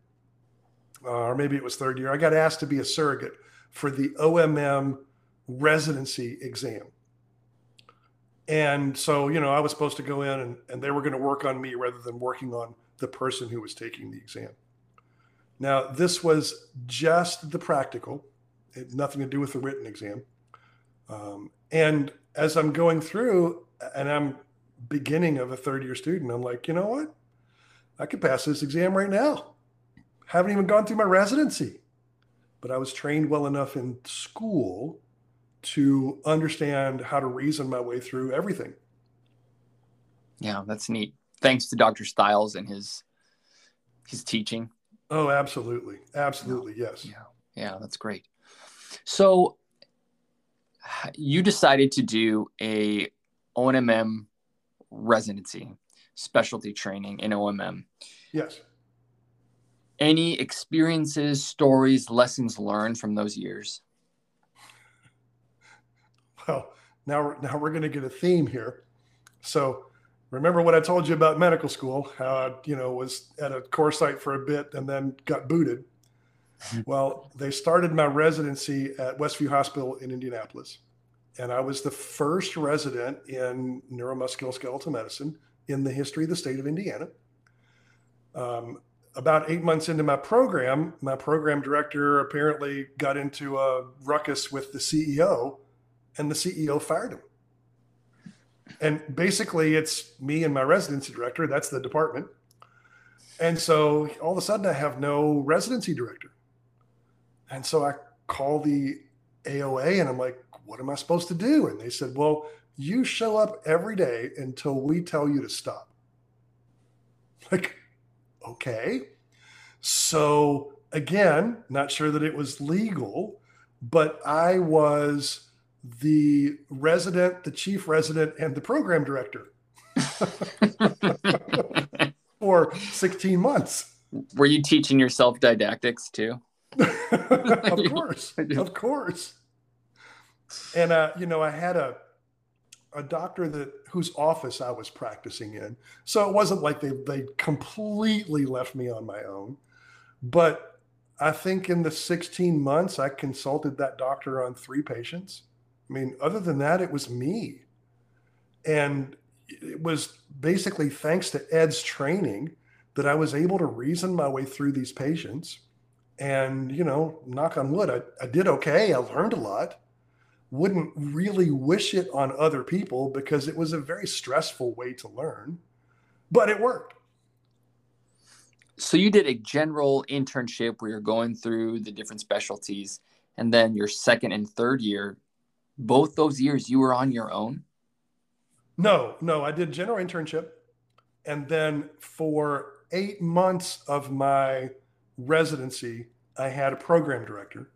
uh, or maybe it was third year, I got asked to be a surrogate for the OMM residency exam. And so, you know, I was supposed to go in and, and they were going to work on me rather than working on the person who was taking the exam. Now, this was just the practical, it nothing to do with the written exam. Um, and as I'm going through and I'm beginning of a third year student, I'm like, you know what? I could pass this exam right now. Haven't even gone through my residency. But I was trained well enough in school to understand how to reason my way through everything. Yeah, that's neat. Thanks to Dr. Stiles and his his teaching. Oh, absolutely. Absolutely. Yes. Yeah. Yeah, that's great. So you decided to do a ONMM residency, specialty training in OMM. Yes. Any experiences, stories, lessons learned from those years? Well, now, we're, now we're going to get a theme here. So remember what I told you about medical school, how I, you know, was at a core site for a bit and then got booted. well, they started my residency at Westview Hospital in Indianapolis. And I was the first resident in neuromusculoskeletal medicine in the history of the state of Indiana. Um, about eight months into my program, my program director apparently got into a ruckus with the CEO, and the CEO fired him. And basically, it's me and my residency director. That's the department. And so all of a sudden, I have no residency director. And so I call the AOA and I'm like, what am I supposed to do? And they said, well, you show up every day until we tell you to stop. Like, okay. So again, not sure that it was legal, but I was the resident, the chief resident, and the program director for 16 months. Were you teaching yourself didactics too? of course, of course. And uh, you know, I had a a doctor that whose office I was practicing in, so it wasn't like they they completely left me on my own. But I think in the 16 months, I consulted that doctor on three patients. I mean, other than that, it was me, and it was basically thanks to Ed's training that I was able to reason my way through these patients. And you know knock on wood I, I did okay. I learned a lot. Wouldn't really wish it on other people because it was a very stressful way to learn but it worked. So you did a general internship where you're going through the different specialties and then your second and third year both those years you were on your own no no i did general internship and then for eight months of my residency, I had a program director.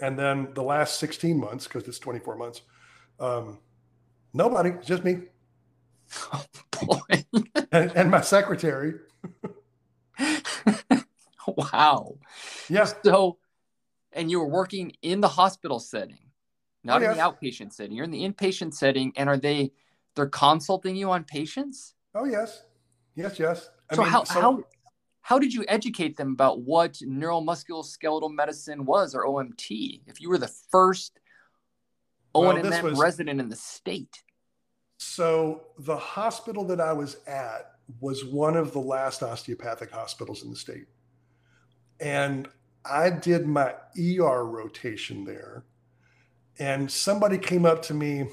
And then the last 16 months, because it's 24 months, um, nobody, just me. Oh, boy. and, and my secretary. wow. Yeah. So, and you were working in the hospital setting, not oh, yes. in the outpatient setting. You're in the inpatient setting, and are they? They're consulting you on patients. Oh yes, yes, yes. I so mean, how so, how how did you educate them about what neuromusculoskeletal medicine was or OMT if you were the first well, ONM was, resident in the state? So the hospital that I was at was one of the last osteopathic hospitals in the state. And I did my ER rotation there. And somebody came up to me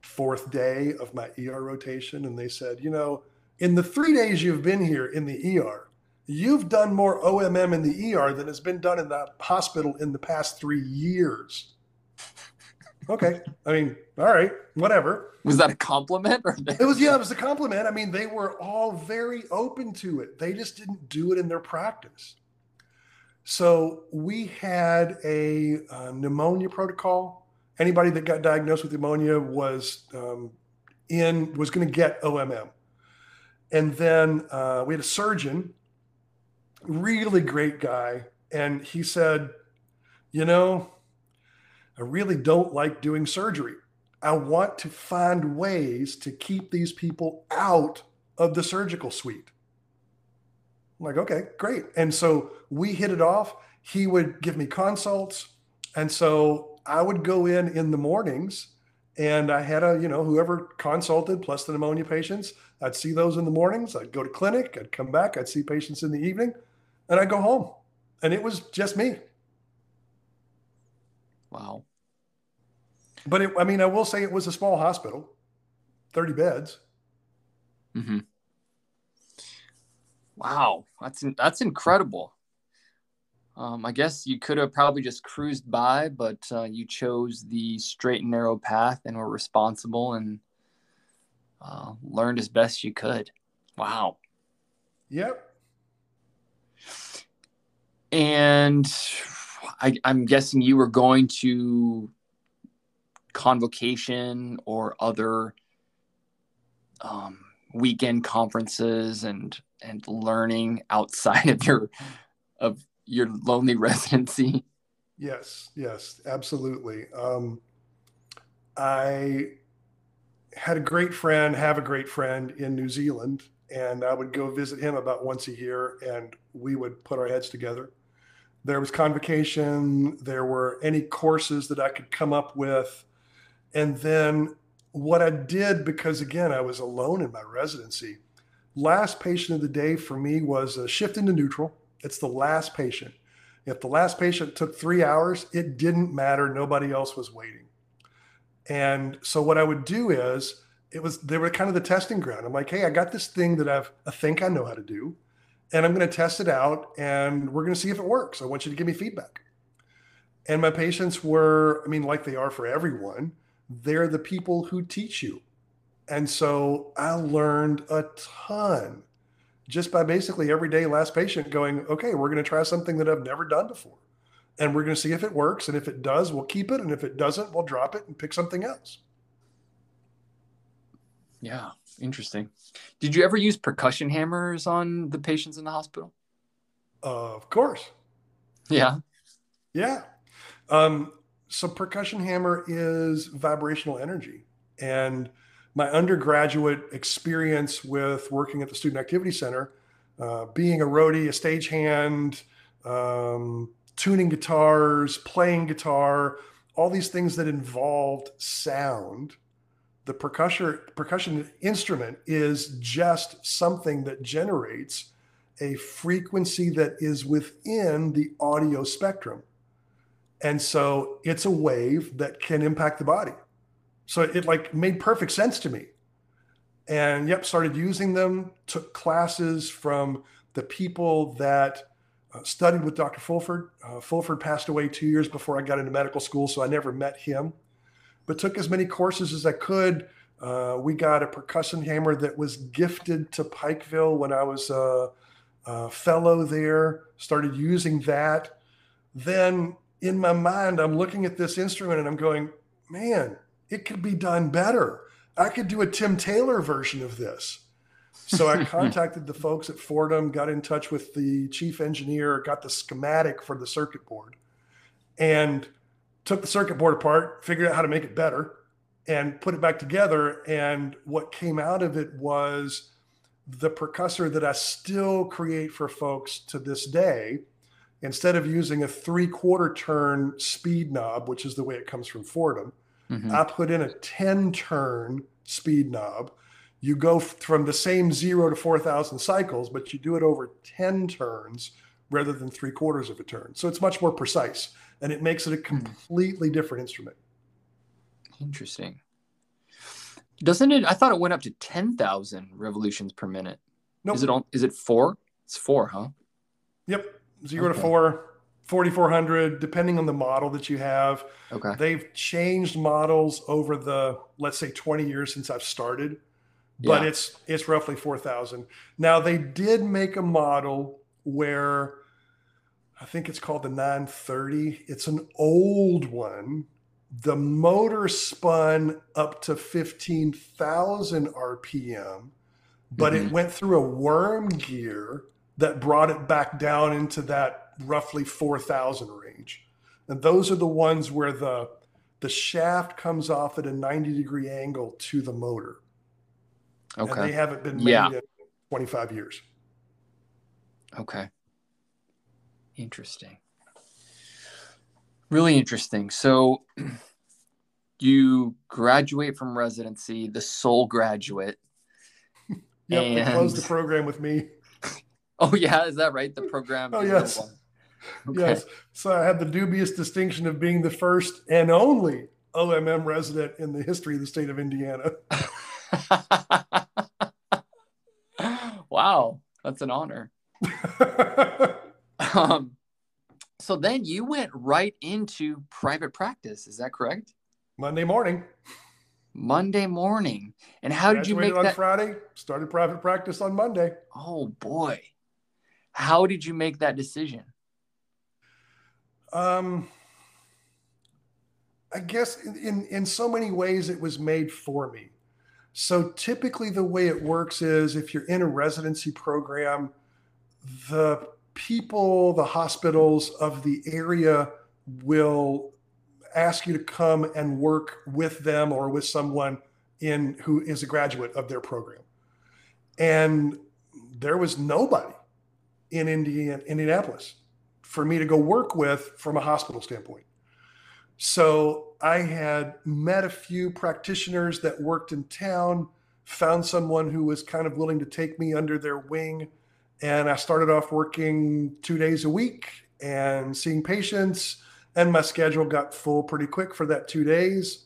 fourth day of my ER rotation and they said, you know, in the three days you've been here in the ER, you've done more OMM in the ER than has been done in the hospital in the past three years. Okay. I mean, all right, whatever. Was that a compliment or it was yeah, it was a compliment. I mean, they were all very open to it. They just didn't do it in their practice. So we had a uh, pneumonia protocol. Anybody that got diagnosed with pneumonia was um, in was going to get OMM. And then uh, we had a surgeon, really great guy. And he said, You know, I really don't like doing surgery. I want to find ways to keep these people out of the surgical suite. I'm like, okay, great. And so we hit it off. He would give me consults. And so I would go in in the mornings and I had a, you know, whoever consulted plus the pneumonia patients, I'd see those in the mornings. I'd go to clinic. I'd come back. I'd see patients in the evening and I'd go home. And it was just me. Wow. But it, I mean, I will say it was a small hospital, 30 beds. Mm-hmm. Wow, that's that's incredible. Um, I guess you could have probably just cruised by, but uh, you chose the straight and narrow path and were responsible and uh, learned as best you could. Wow. Yep. And I, I'm guessing you were going to convocation or other um, weekend conferences and and learning outside of your of your lonely residency? Yes, yes, absolutely. Um, I had a great friend, have a great friend in New Zealand, and I would go visit him about once a year, and we would put our heads together. There was convocation, there were any courses that I could come up with. And then what I did, because again, I was alone in my residency, last patient of the day for me was a shift into neutral. It's the last patient. If the last patient took three hours, it didn't matter. Nobody else was waiting. And so what I would do is it was they were kind of the testing ground. I'm like, hey, I got this thing that I've I think I know how to do, and I'm going to test it out, and we're going to see if it works. I want you to give me feedback. And my patients were, I mean, like they are for everyone, they're the people who teach you. And so I learned a ton just by basically every day last patient going, okay, we're going to try something that I've never done before. And we're going to see if it works. And if it does, we'll keep it. And if it doesn't, we'll drop it and pick something else. Yeah, interesting. Did you ever use percussion hammers on the patients in the hospital? Uh, of course. Yeah. Yeah. Um, so percussion hammer is vibrational energy. And my undergraduate experience with working at the Student Activity Center, uh, being a roadie, a stagehand, um, tuning guitars, playing guitar, all these things that involved sound. The percussion percussion instrument is just something that generates a frequency that is within the audio spectrum. And so it's a wave that can impact the body. So it like made perfect sense to me. And yep, started using them, took classes from the people that uh, studied with Dr. Fulford. Uh, Fulford passed away two years before I got into medical school, so I never met him, but took as many courses as I could. Uh, we got a percussion hammer that was gifted to Pikeville when I was a, a fellow there, started using that. Then in my mind, I'm looking at this instrument and I'm going, man, it could be done better. I could do a Tim Taylor version of this. So I contacted the folks at Foredom, got in touch with the chief engineer, got the schematic for the circuit board, and took the circuit board apart, figured out how to make it better, and put it back together. And what came out of it was the percussor that I still create for folks to this day. Instead of using a three quarter turn speed knob, which is the way it comes from Foredom, Mm-hmm. I put in a 10 turn speed knob. You go from the same zero to 4,000 cycles, but you do it over 10 turns rather than three quarters of a turn. So it's much more precise and it makes it a hmm. completely different instrument. Interesting. Doesn't it? I thought it went up to 10,000 revolutions per minute. No, nope. Is it on? Is it four? It's four, huh? Yep. Zero okay. to four. 4400 depending on the model that you have. Okay. They've changed models over the let's say 20 years since i've started but yeah. it's it's roughly 4000 now they did make a model where i think it's called the 930 it's an old one. The motor spun up to 15000 rpm but mm-hmm. it went through a worm gear that brought it back down into that roughly 4,000 range. And those are the ones where the the shaft comes off at a 90 degree angle to the motor. Okay. And they haven't been made yeah. in 25 years. Okay. Interesting. Really interesting. So you graduate from residency, the sole graduate. yep, and... they closed the program with me. Oh yeah, is that right? The program. oh yes. Okay. Yes. So I had the dubious distinction of being the first and only OMM resident in the history of the state of Indiana. wow. That's an honor. um, so then you went right into private practice. Is that correct? Monday morning. Monday morning. And how did you make on that? Friday, started private practice on Monday. Oh boy. How did you make that decision? Um, I guess in, in, so many ways it was made for me. So typically the way it works is if you're in a residency program, the people, the hospitals of the area will ask you to come and work with them or with someone in who is a graduate of their program. And there was nobody in Indiana, Indianapolis for me to go work with from a hospital standpoint. So I had met a few practitioners that worked in town, found someone who was kind of willing to take me under their wing. And I started off working two days a week and seeing patients. And my schedule got full pretty quick for that two days.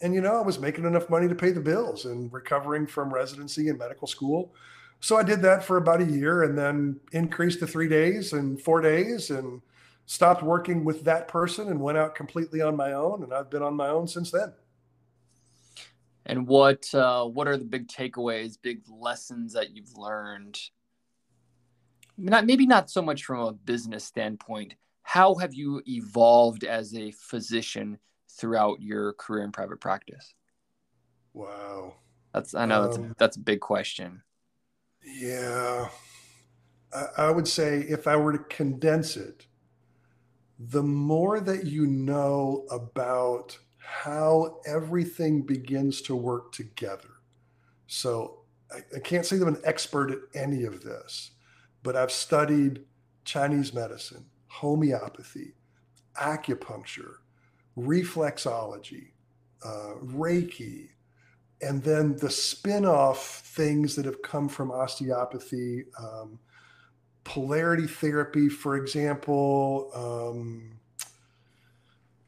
And, you know, I was making enough money to pay the bills and recovering from residency and medical school. So I did that for about a year and then increased to three days and four days and stopped working with that person and went out completely on my own. And I've been on my own since then. And what uh, what are the big takeaways, big lessons that you've learned? Not maybe not so much from a business standpoint. How have you evolved as a physician throughout your career in private practice? Wow, that's I know um, that's a, that's a big question. Yeah. I, I would say if I were to condense it, the more that you know about how everything begins to work together. So I, I, can't say that I'm an expert at any of this, but I've studied Chinese medicine, homeopathy, acupuncture, reflexology, uh, Reiki, and then the spin-off things that have come from osteopathy um, polarity therapy for example um,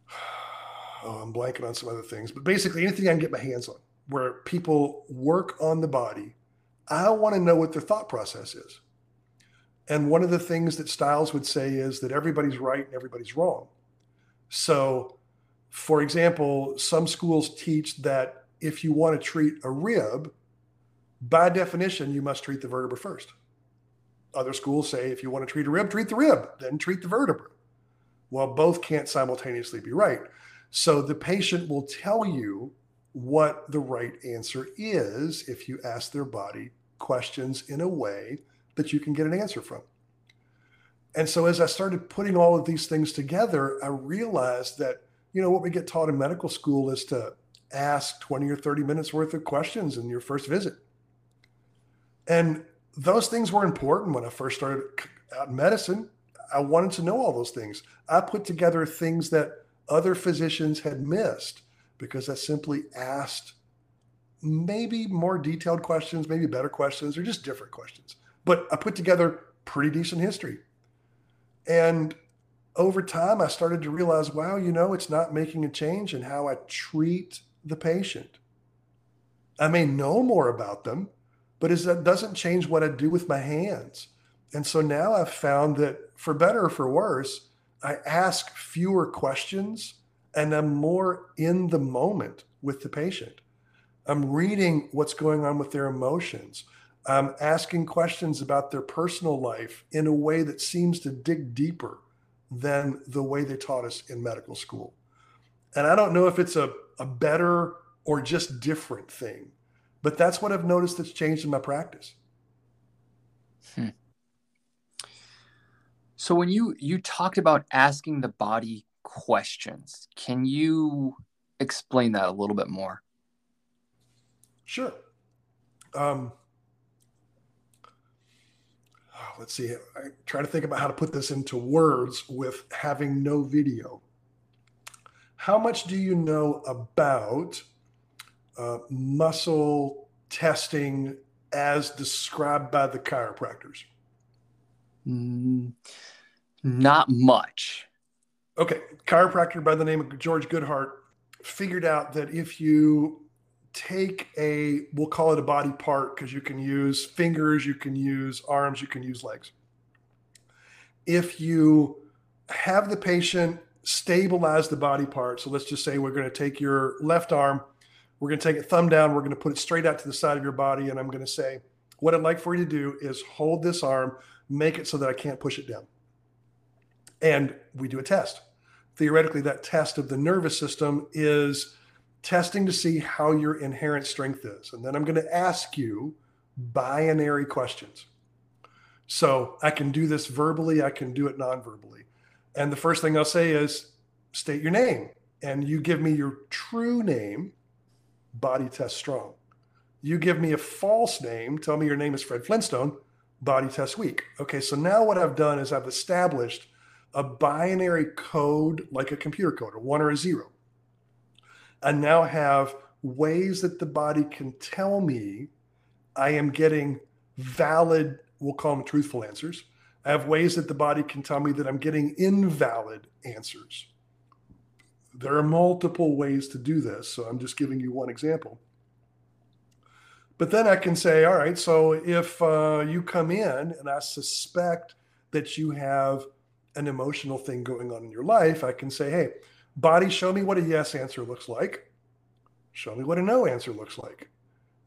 oh, i'm blanking on some other things but basically anything i can get my hands on where people work on the body i want to know what their thought process is. And one of the things that Stiles would say is that everybody's right and everybody's wrong. So for example some schools teach that if you want to treat a rib, by definition, you must treat the vertebra first. Other schools say if you want to treat a rib, treat the rib, then treat the vertebra. Well, both can't simultaneously be right. So the patient will tell you what the right answer is if you ask their body questions in a way that you can get an answer from. And so as I started putting all of these things together, I realized that, you know, what we get taught in medical school is to ask 20 or 30 minutes worth of questions in your first visit. And those things were important when I first started out in medicine. I wanted to know all those things. I put together things that other physicians had missed because I simply asked maybe more detailed questions, maybe better questions, or just different questions. But I put together pretty decent history. And over time, I started to realize wow, you know, it's not making a change in how I treat the patient. I may know more about them, but that doesn't change what I do with my hands. And so now I've found that for better or for worse, I ask fewer questions and I'm more in the moment with the patient. I'm reading what's going on with their emotions. I'm asking questions about their personal life in a way that seems to dig deeper than the way they taught us in medical school. And I don't know if it's a a better or just different thing. But that's what I've noticed that's changed in my practice. Hmm. So when you you talked about asking the body questions, can you explain that a little bit more? Sure. Um, let's see. I try to think about how to put this into words with having no video how much do you know about uh, muscle testing as described by the chiropractors? Mm, not much. Okay. Chiropractor by the name of George Goodheart figured out that if you take a, we'll call it a body part because you can use fingers, you can use arms, you can use legs. If you have the patient stabilize the body part, so let's just say we're going to take your left arm, we're going to take it thumb down, we're going to put it straight out to the side of your body, and I'm going to say, what I'd like for you to do is hold this arm, make it so that I can't push it down. And we do a test. Theoretically, that test of the nervous system is testing to see how your inherent strength is. And then I'm going to ask you binary questions. So I can do this verbally, I can do it non verbally. And the first thing I'll say is state your name. And you give me your true name, body test strong. You give me a false name, tell me your name is Fred Flintstone, body test weak. Okay, so now what I've done is I've established a binary code like a computer code, a one or a zero. I now have ways that the body can tell me I am getting valid, we'll call them truthful answers. I have ways that the body can tell me that I'm getting invalid answers. There are multiple ways to do this. So I'm just giving you one example. But then I can say, all right, so if uh, you come in and I suspect that you have an emotional thing going on in your life, I can say, hey, body, show me what a yes answer looks like. Show me what a no answer looks like.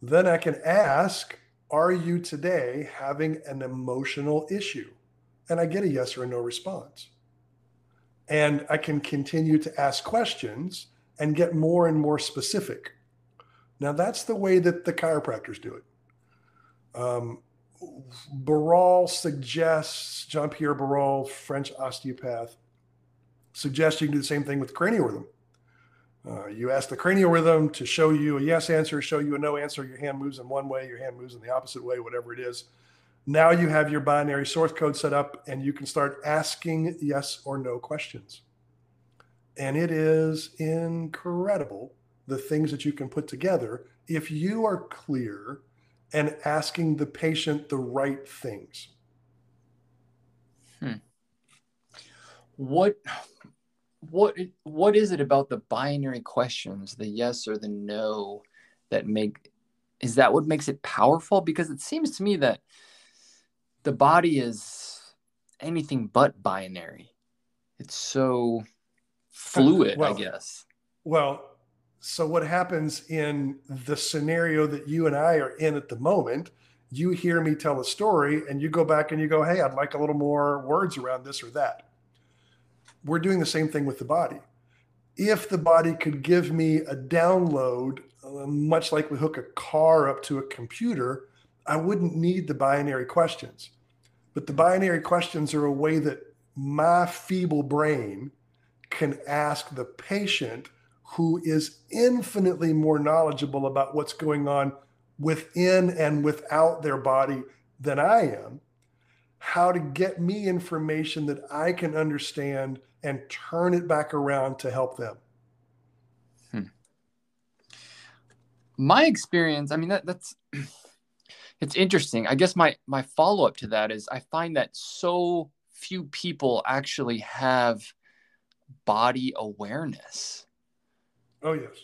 Then I can ask, are you today having an emotional issue? And I get a yes or a no response. And I can continue to ask questions and get more and more specific. Now, that's the way that the chiropractors do it. Um, Barral suggests, Jean Pierre Barral, French osteopath, suggests you can do the same thing with cranial rhythm. Uh, you ask the cranial rhythm to show you a yes answer, show you a no answer. Your hand moves in one way, your hand moves in the opposite way, whatever it is. Now you have your binary source code set up and you can start asking yes or no questions. And it is incredible the things that you can put together if you are clear and asking the patient the right things. Hmm. What what what is it about the binary questions, the yes or the no, that make is that what makes it powerful? Because it seems to me that the body is anything but binary. It's so fluid, well, I guess. Well, so what happens in the scenario that you and I are in at the moment? You hear me tell a story and you go back and you go, Hey, I'd like a little more words around this or that. We're doing the same thing with the body. If the body could give me a download, uh, much like we hook a car up to a computer, I wouldn't need the binary questions. But the binary questions are a way that my feeble brain can ask the patient who is infinitely more knowledgeable about what's going on within and without their body than I am, how to get me information that I can understand and turn it back around to help them. Hmm. My experience, I mean, that, that's it's interesting. I guess my my follow up to that is I find that so few people actually have body awareness. Oh, yes.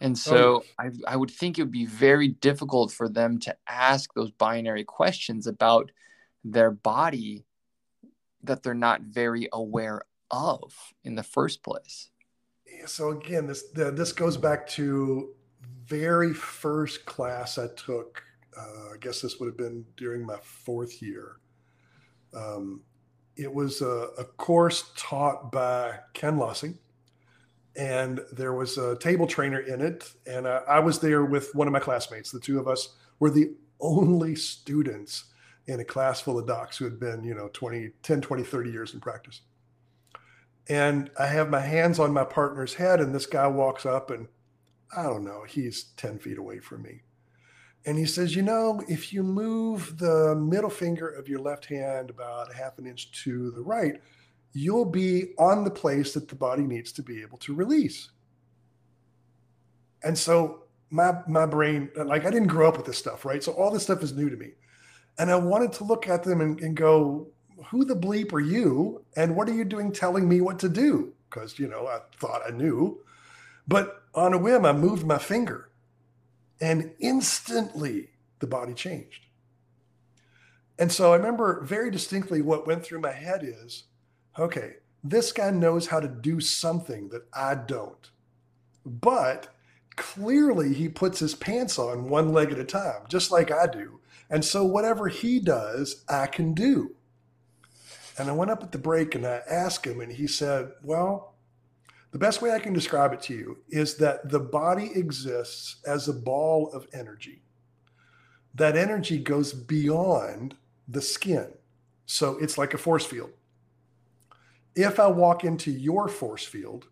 And oh, so oh, yes. I, I would think it would be very difficult for them to ask those binary questions about their body that they're not very aware of in the first place. So again, this the, this goes back to very first class I took. Uh, I guess this would have been during my fourth year. Um, it was a, a, course taught by Ken Lossing, and there was a table trainer in it. And uh, I was there with one of my classmates. The two of us were the only students in a class full of docs who had been, you know, 20, 10, 20, 30 years in practice. And I have my hands on my partner's head, and this guy walks up, and I don't know, he's 10 feet away from me. And he says, You know, if you move the middle finger of your left hand about half an inch to the right, you'll be on the place that the body needs to be able to release. And so my my brain, like I didn't grow up with this stuff, right? So all this stuff is new to me. And I wanted to look at them and, and go, who the bleep are you? And what are you doing telling me what to do? Because, you know, I thought I knew. But on a whim, I moved my finger And instantly the body changed. And so I remember very distinctly what went through my head is okay, this guy knows how to do something that I don't. But clearly he puts his pants on one leg at a time, just like I do. And so whatever he does, I can do. And I went up at the break and I asked him, and he said, Well, the best way I can describe it to you is that the body exists as a ball of energy. That energy goes beyond the skin. So it's like a force field. If I walk into your force field,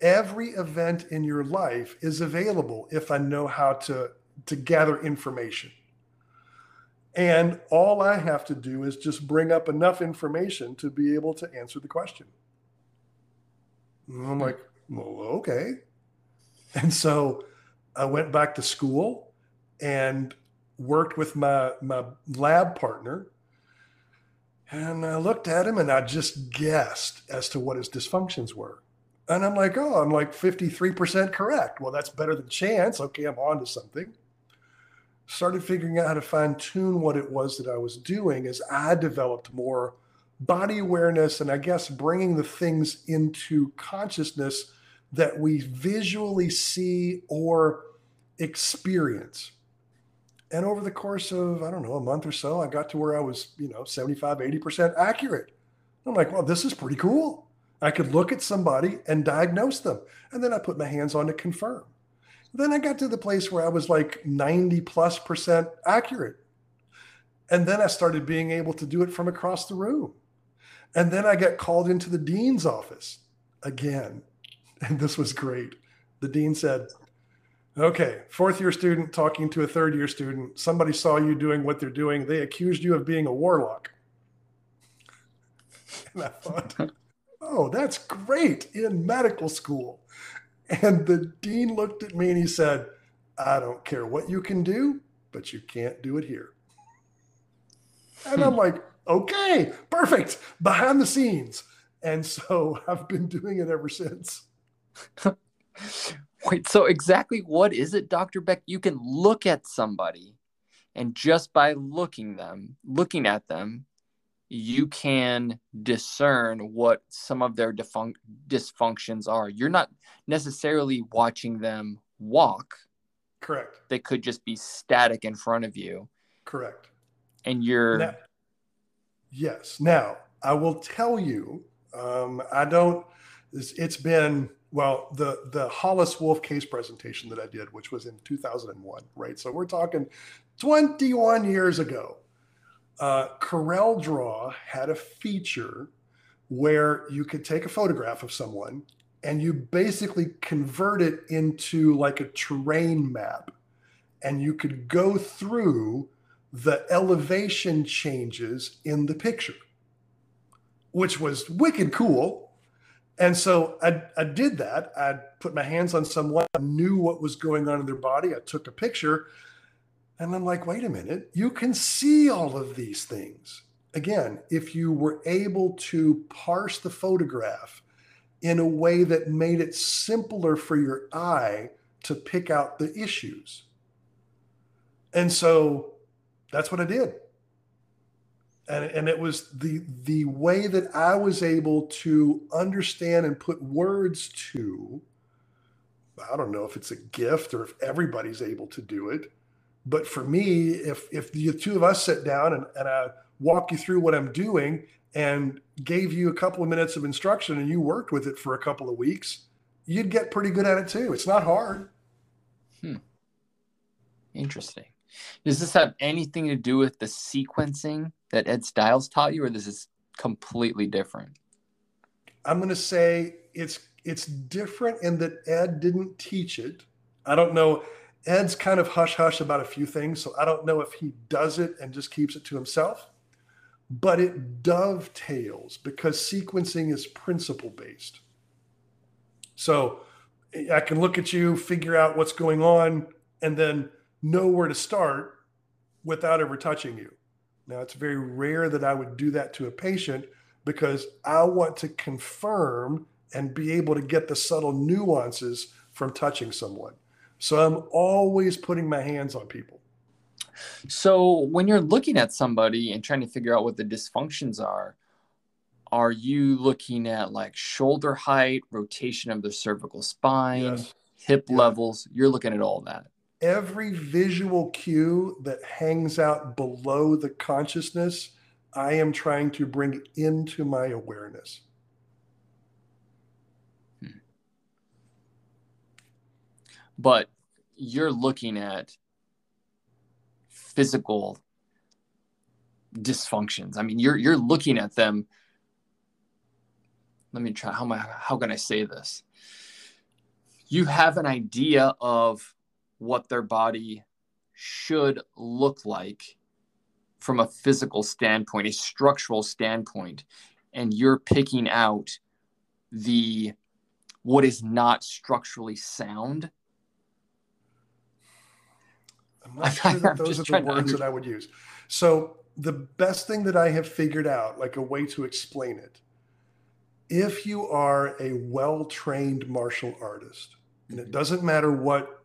every event in your life is available if I know how to, to gather information. And all I have to do is just bring up enough information to be able to answer the question. And I'm like, well, okay. And so I went back to school and worked with my my lab partner. And I looked at him and I just guessed as to what his dysfunctions were. And I'm like, oh, I'm like 53% correct. Well, that's better than chance. Okay, I'm on to something. Started figuring out how to fine tune what it was that I was doing as I developed more body awareness and I guess bringing the things into consciousness that we visually see or experience. And over the course of, I don't know, a month or so, I got to where I was, you know, 75, 80% accurate. I'm like, well, this is pretty cool. I could look at somebody and diagnose them. And then I put my hands on to confirm. Then I got to the place where I was like 90 plus percent accurate. And then I started being able to do it from across the room. And then I got called into the dean's office again. And this was great. The dean said, Okay, fourth year student talking to a third year student. Somebody saw you doing what they're doing. They accused you of being a warlock. And I thought, oh, that's great in medical school. And the dean looked at me and he said, I don't care what you can do, but you can't do it here. And I'm hmm. like, okay, perfect, behind the scenes. And so I've been doing it ever since. Wait, so exactly what is it, Dr. Beck? You can look at somebody and just by looking them, looking at them, you can discern what some of their defun- dysfunctions are. You're not necessarily watching them walk. Correct. They could just be static in front of you. Correct. And you're. Now, yes. Now, I will tell you, um, I don't, it's, it's been, well, the, the Hollis Wolf case presentation that I did, which was in 2001, right? So we're talking 21 years ago uh, Corel Draw had a feature where you could take a photograph of someone and you basically convert it into like a terrain map and you could go through the elevation changes in the picture which was wicked cool. And so I, I did that. I put my hands on someone. I knew what was going on in their body. I took a picture. And I'm like, wait a minute, you can see all of these things. Again, if you were able to parse the photograph in a way that made it simpler for your eye to pick out the issues. And so that's what I did. And, and it was the the way that I was able to understand and put words to I don't know if it's a gift or if everybody's able to do it but for me, if if the two of us sit down and, and I walk you through what I'm doing and gave you a couple of minutes of instruction and you worked with it for a couple of weeks, you'd get pretty good at it too. It's not hard. Hmm. Interesting. Does this have anything to do with the sequencing that Ed Stiles taught you, or this is completely different? I'm going to say it's it's different in that Ed didn't teach it. I don't know Ed's kind of hush hush about a few things, so I don't know if he does it and just keeps it to himself, but it dovetails because sequencing is principle based. So I can look at you, figure out what's going on, and then know where to start without ever touching you. Now, it's very rare that I would do that to a patient because I want to confirm and be able to get the subtle nuances from touching someone. So I'm always putting my hands on people. So when you're looking at somebody and trying to figure out what the dysfunctions are, are you looking at like shoulder height, rotation of the cervical spine, yes. hip yeah. levels? You're looking at all that. Every visual cue that hangs out below the consciousness, I am trying to bring into my awareness. but you're looking at physical dysfunctions. I mean, you're you're looking at them. Let me try. How am I? How can I say this? You have an idea of what their body should look like from a physical standpoint, a structural standpoint, and you're picking out the what is not structurally sound. I'm not sure that those are the words that I would use. So the best thing that I have figured out, like a way to explain it, if you are a well-trained martial artist, and it mm-hmm. doesn't matter what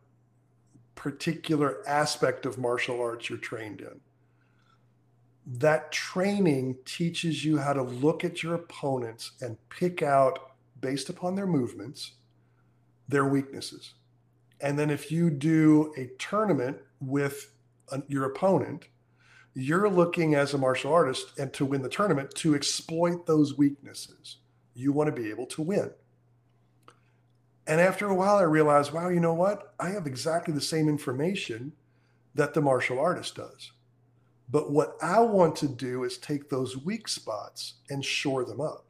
particular aspect of martial arts you're trained in, that training teaches you how to look at your opponents and pick out, based upon their movements, their weaknesses. And then if you do a tournament with your opponent, you're looking as a martial artist and to win the tournament to exploit those weaknesses. You want to be able to win. And after a while, I realized, wow, you know what? I have exactly the same information that the martial artist does. But what I want to do is take those weak spots and shore them up.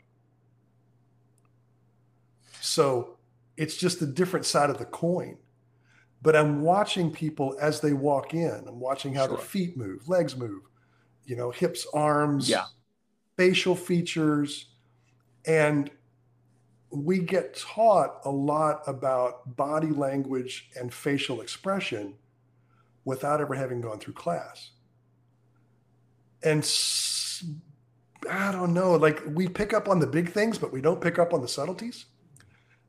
So it's just a different side of the coin but I'm watching people as they walk in. I'm watching how sure. their feet move, legs move, you know, hips, arms, yeah. facial features. And we get taught a lot about body language and facial expression without ever having gone through class. And I don't know, like we pick up on the big things, but we don't pick up on the subtleties.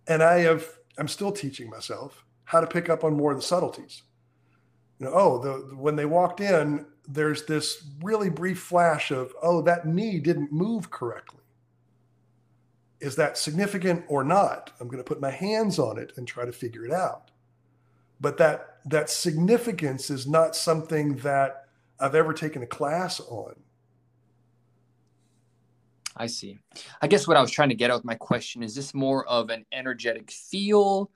And I have, I'm still teaching myself how to pick up on more of the subtleties. You know, oh, the, when they walked in, there's this really brief flash of, oh, that knee didn't move correctly. Is that significant or not? I'm going to put my hands on it and try to figure it out. But that that significance is not something that I've ever taken a class on. I see. I guess what I was trying to get at with my question is this more of an energetic feel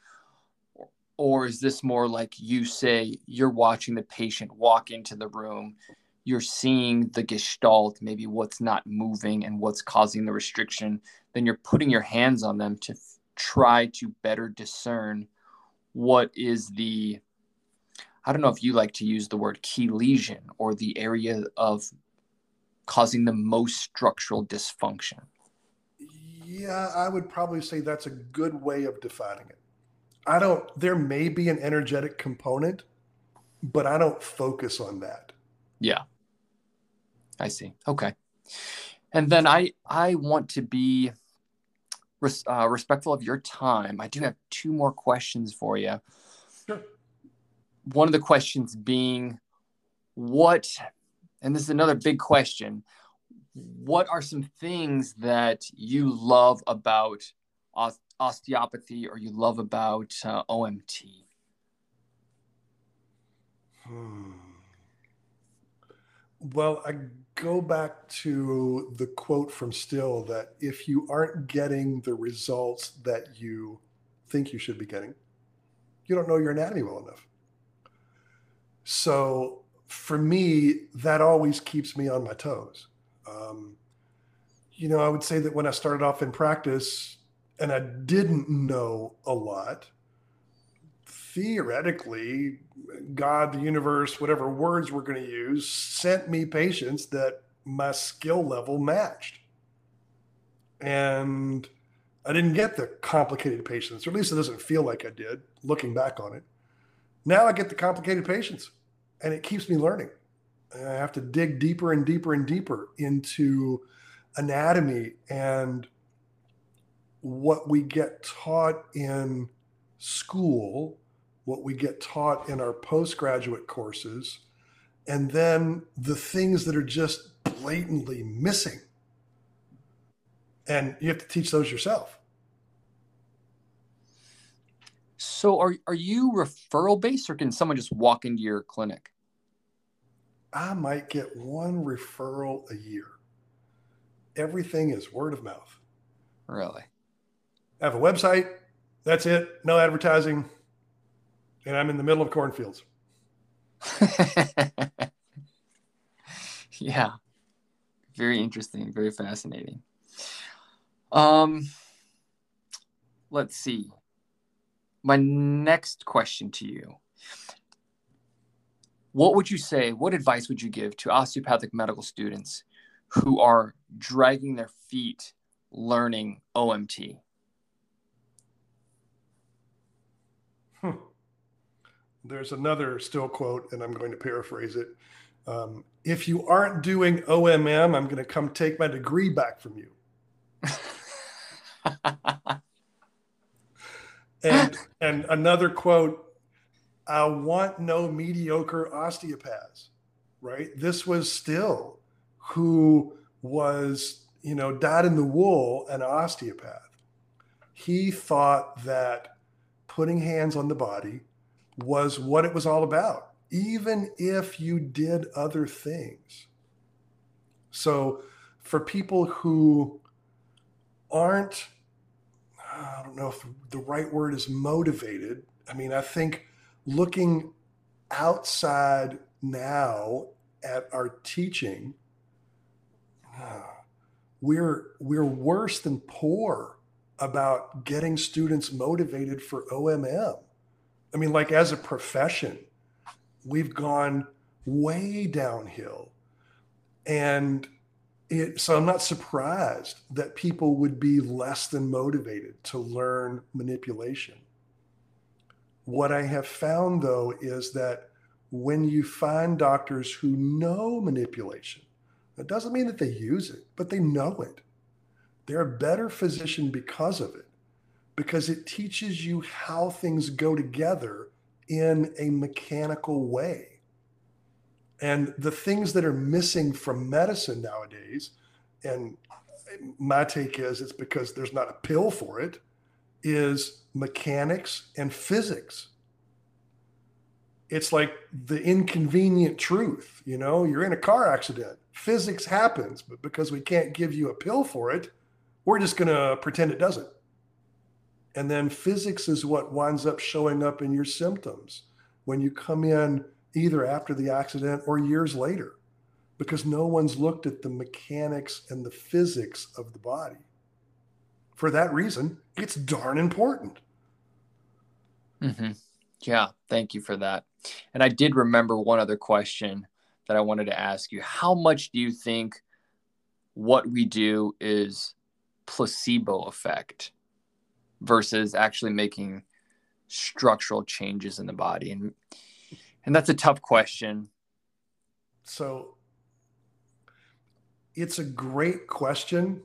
or is this more like you say you're watching the patient walk into the room you're seeing the gestalt maybe what's not moving and what's causing the restriction then you're putting your hands on them to f- try to better discern what is the i don't know if you like to use the word key lesion or the area of causing the most structural dysfunction yeah i would probably say that's a good way of defining it I don't, there may be an energetic component, but I don't focus on that. Yeah. I see. Okay. And then I, I want to be res, uh, respectful of your time. I do have two more questions for you. Sure. One of the questions being what, and this is another big question, what are some things that you love about osteopathy or you love about uh, OMT? Hmm. Well, I go back to the quote from Still that if you aren't getting the results that you think you should be getting, you don't know your anatomy well enough. So for me, that always keeps me on my toes. Um, you know, I would say that when I started off in practice, and I didn't know a lot, theoretically, God, the universe, whatever words we're going to use, sent me patients that my skill level matched. And I didn't get the complicated patients, or at least it doesn't feel like I did looking back on it. Now I get the complicated patients, and it keeps me learning. I have to dig deeper and deeper and deeper into anatomy and what we get taught in school what we get taught in our postgraduate courses, and then the things that are just blatantly missing. And you have to teach those yourself. So are are you referral based or can someone just walk into your clinic? I might get one referral a year. Everything is word of mouth. Really? I have a website. That's it. No advertising. And I'm in the middle of cornfields. yeah. Very interesting. Very fascinating. Um, let's see. My next question to you What would you say, what advice would you give to osteopathic medical students who are dragging their feet learning OMT? Hmm. There's another Still quote, and I'm going to paraphrase it. Um, if you aren't doing OMM, I'm going to come take my degree back from you. and and another quote, I want no mediocre osteopaths, right? This was Still who was, you know, dyed in the wool an osteopath. He thought that putting hands on the body was what it was all about, even if you did other things. So for people who aren't I don't know if the right word is motivated. I mean, I think looking outside now at our teaching, uh, we're we're worse than poor about getting students motivated for OMM. I mean, like as a profession, we've gone way downhill. And it, so I'm not surprised that people would be less than motivated to learn manipulation. What I have found though is that when you find doctors who know manipulation, that doesn't mean that they use it, but they know it. They're a better physician because of it, because it teaches you how things go together in a mechanical way. And the things that are missing from medicine nowadays, and my take is it's because there's not a pill for it, is mechanics and physics. It's like the inconvenient truth. You know, you're in a car accident, physics happens, but because we can't give you a pill for it, we're just going to pretend it doesn't. And then physics is what winds up showing up in your symptoms when you come in either after the accident or years later because no one's looked at the mechanics and the physics of the body. For that reason, it's darn important. Mm-hmm. Yeah, thank you for that. And I did remember one other question that I wanted to ask you. How much do you think what we do is placebo effect versus actually making structural changes in the body? And and that's a tough question. So it's a great question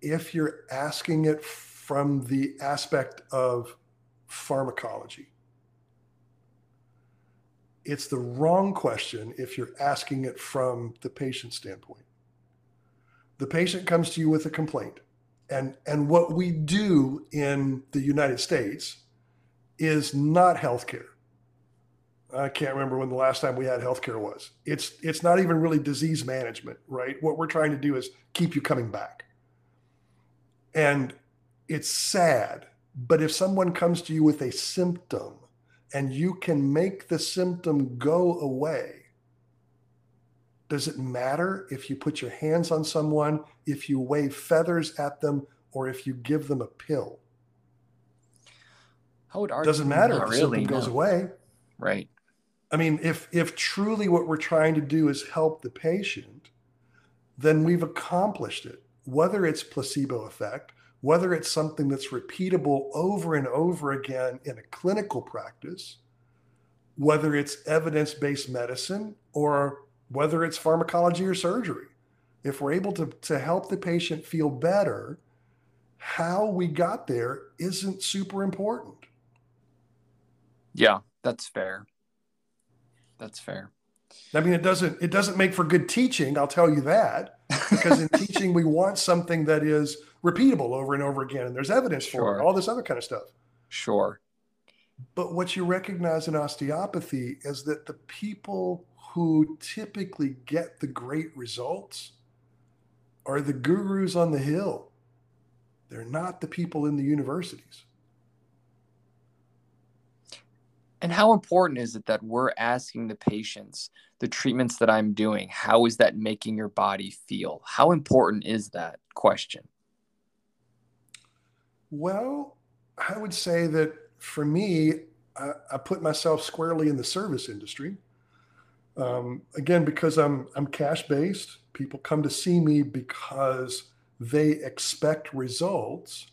if you're asking it from the aspect of pharmacology. It's the wrong question if you're asking it from the patient standpoint. The patient comes to you with a complaint. And, and what we do in the United States is not healthcare. I can't remember when the last time we had healthcare was. It's it's not even really disease management, right? What we're trying to do is keep you coming back. And it's sad, but if someone comes to you with a symptom and you can make the symptom go away, does it matter if you put your hands on someone, if you wave feathers at them, or if you give them a pill? How would doesn't matter if the really, symptom goes away. Right. I mean, if if truly what we're trying to do is help the patient, then we've accomplished it. Whether it's placebo effect, whether it's something that's repeatable over and over again in a clinical practice, whether it's evidence-based medicine or whether it's pharmacology or surgery. If we're able to, to help the patient feel better, how we got there isn't super important. Yeah, that's fair. That's fair. I mean, it doesn't it doesn't make for good teaching. I'll tell you that because in teaching we want something that is repeatable over and over again, and there's evidence Sure. for it. All this other kind of stuff. Sure. But what you recognize in osteopathy is that the people who typically get the great results are the gurus on the hill. They're not the people in the universities. And how important is it that we're asking the patients the treatments that I'm doing, how is that making your body feel? How important is that question? Well, I would say that for me, I, I put myself squarely in the service industry. Um, again, because I'm I'm cash based, people come to see me because they expect results.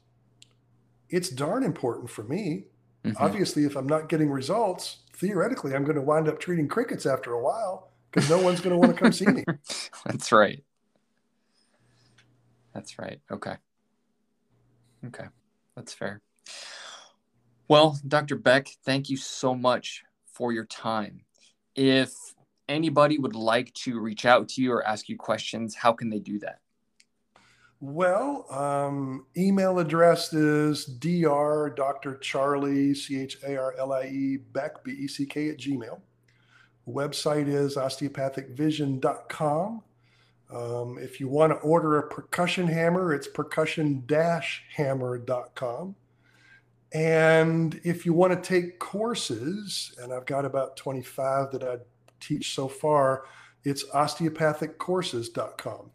It's darn important for me. Mhm. Obviously, if I'm not getting results, theoretically, I'm going to wind up treating crickets after a while because no one's going to want to come see me. That's right. That's right. Okay. Okay. That's fair. Well, Dr. Beck, thank you so much for your time. If anybody would like to reach out to you or ask you questions, how can they do that? Well, um, email address is dr Dr. Charlie, C H A R L I E, Beck, B E C K, at Gmail. Website is osteopathicvision.com. Um, if you want to order a percussion hammer, it's percussion hammer.com. And if you want to take courses, and I've got about 25 that I teach so far, it's osteopathiccourses.com.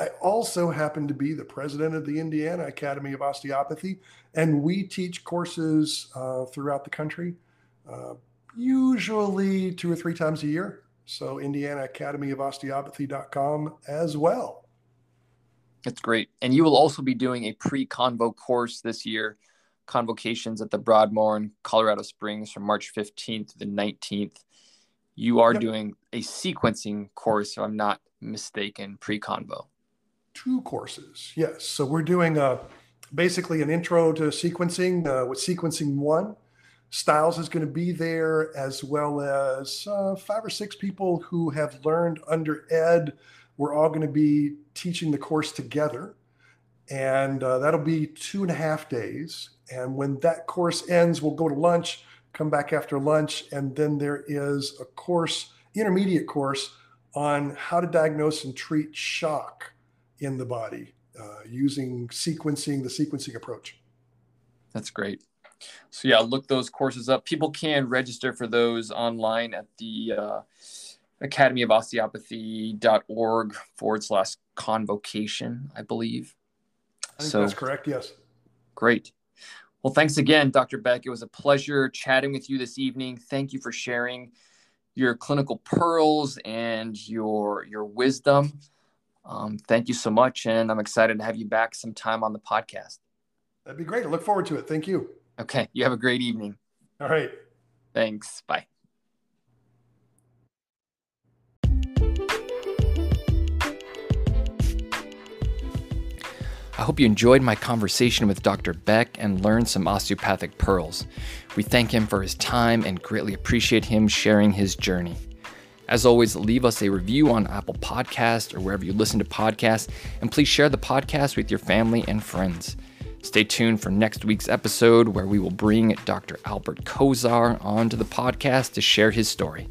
I also happen to be the president of the Indiana Academy of Osteopathy, and we teach courses uh, throughout the country, uh, usually two or three times a year. So, Indiana Academy of Osteopathy.com as well. That's great. And you will also be doing a pre convo course this year, convocations at the Broadmoor in Colorado Springs from March 15th to the 19th. You are Yep. doing a sequencing course, if I'm not mistaken, pre convo. Two courses, yes. So, we're doing a, basically an intro to sequencing uh, with sequencing one. Stiles is going to be there, as well as uh, five or six people who have learned under Ed. We're all going to be teaching the course together, and uh, that'll be two and a half days. And when that course ends, we'll go to lunch, come back after lunch, and then there is a course, intermediate course, on how to diagnose and treat shock in the body uh, using sequencing, the sequencing approach. That's great. So, yeah, look those courses up. People can register for those online at the uh, Academy of Osteopathy.org forward slash convocation, I believe. I think So- that's correct. Yes. Great. Well, thanks again, Dr. Beck. It was a pleasure chatting with you this evening. Thank you for sharing your clinical pearls and your your wisdom. Um, thank you so much, and I'm excited to have you back sometime on the podcast. That'd be great. I look forward to it. Thank you. Okay, you have a great evening. All right. Thanks. Bye. I hope you enjoyed my conversation with Dr. Beck and learned some osteopathic pearls. We thank him for his time and greatly appreciate him sharing his journey. As always, leave us a review on Apple Podcast or wherever you listen to podcasts, and please share the podcast with your family and friends. Stay tuned for next week's episode where we will bring Dr. Albert Kozar onto the podcast to share his story.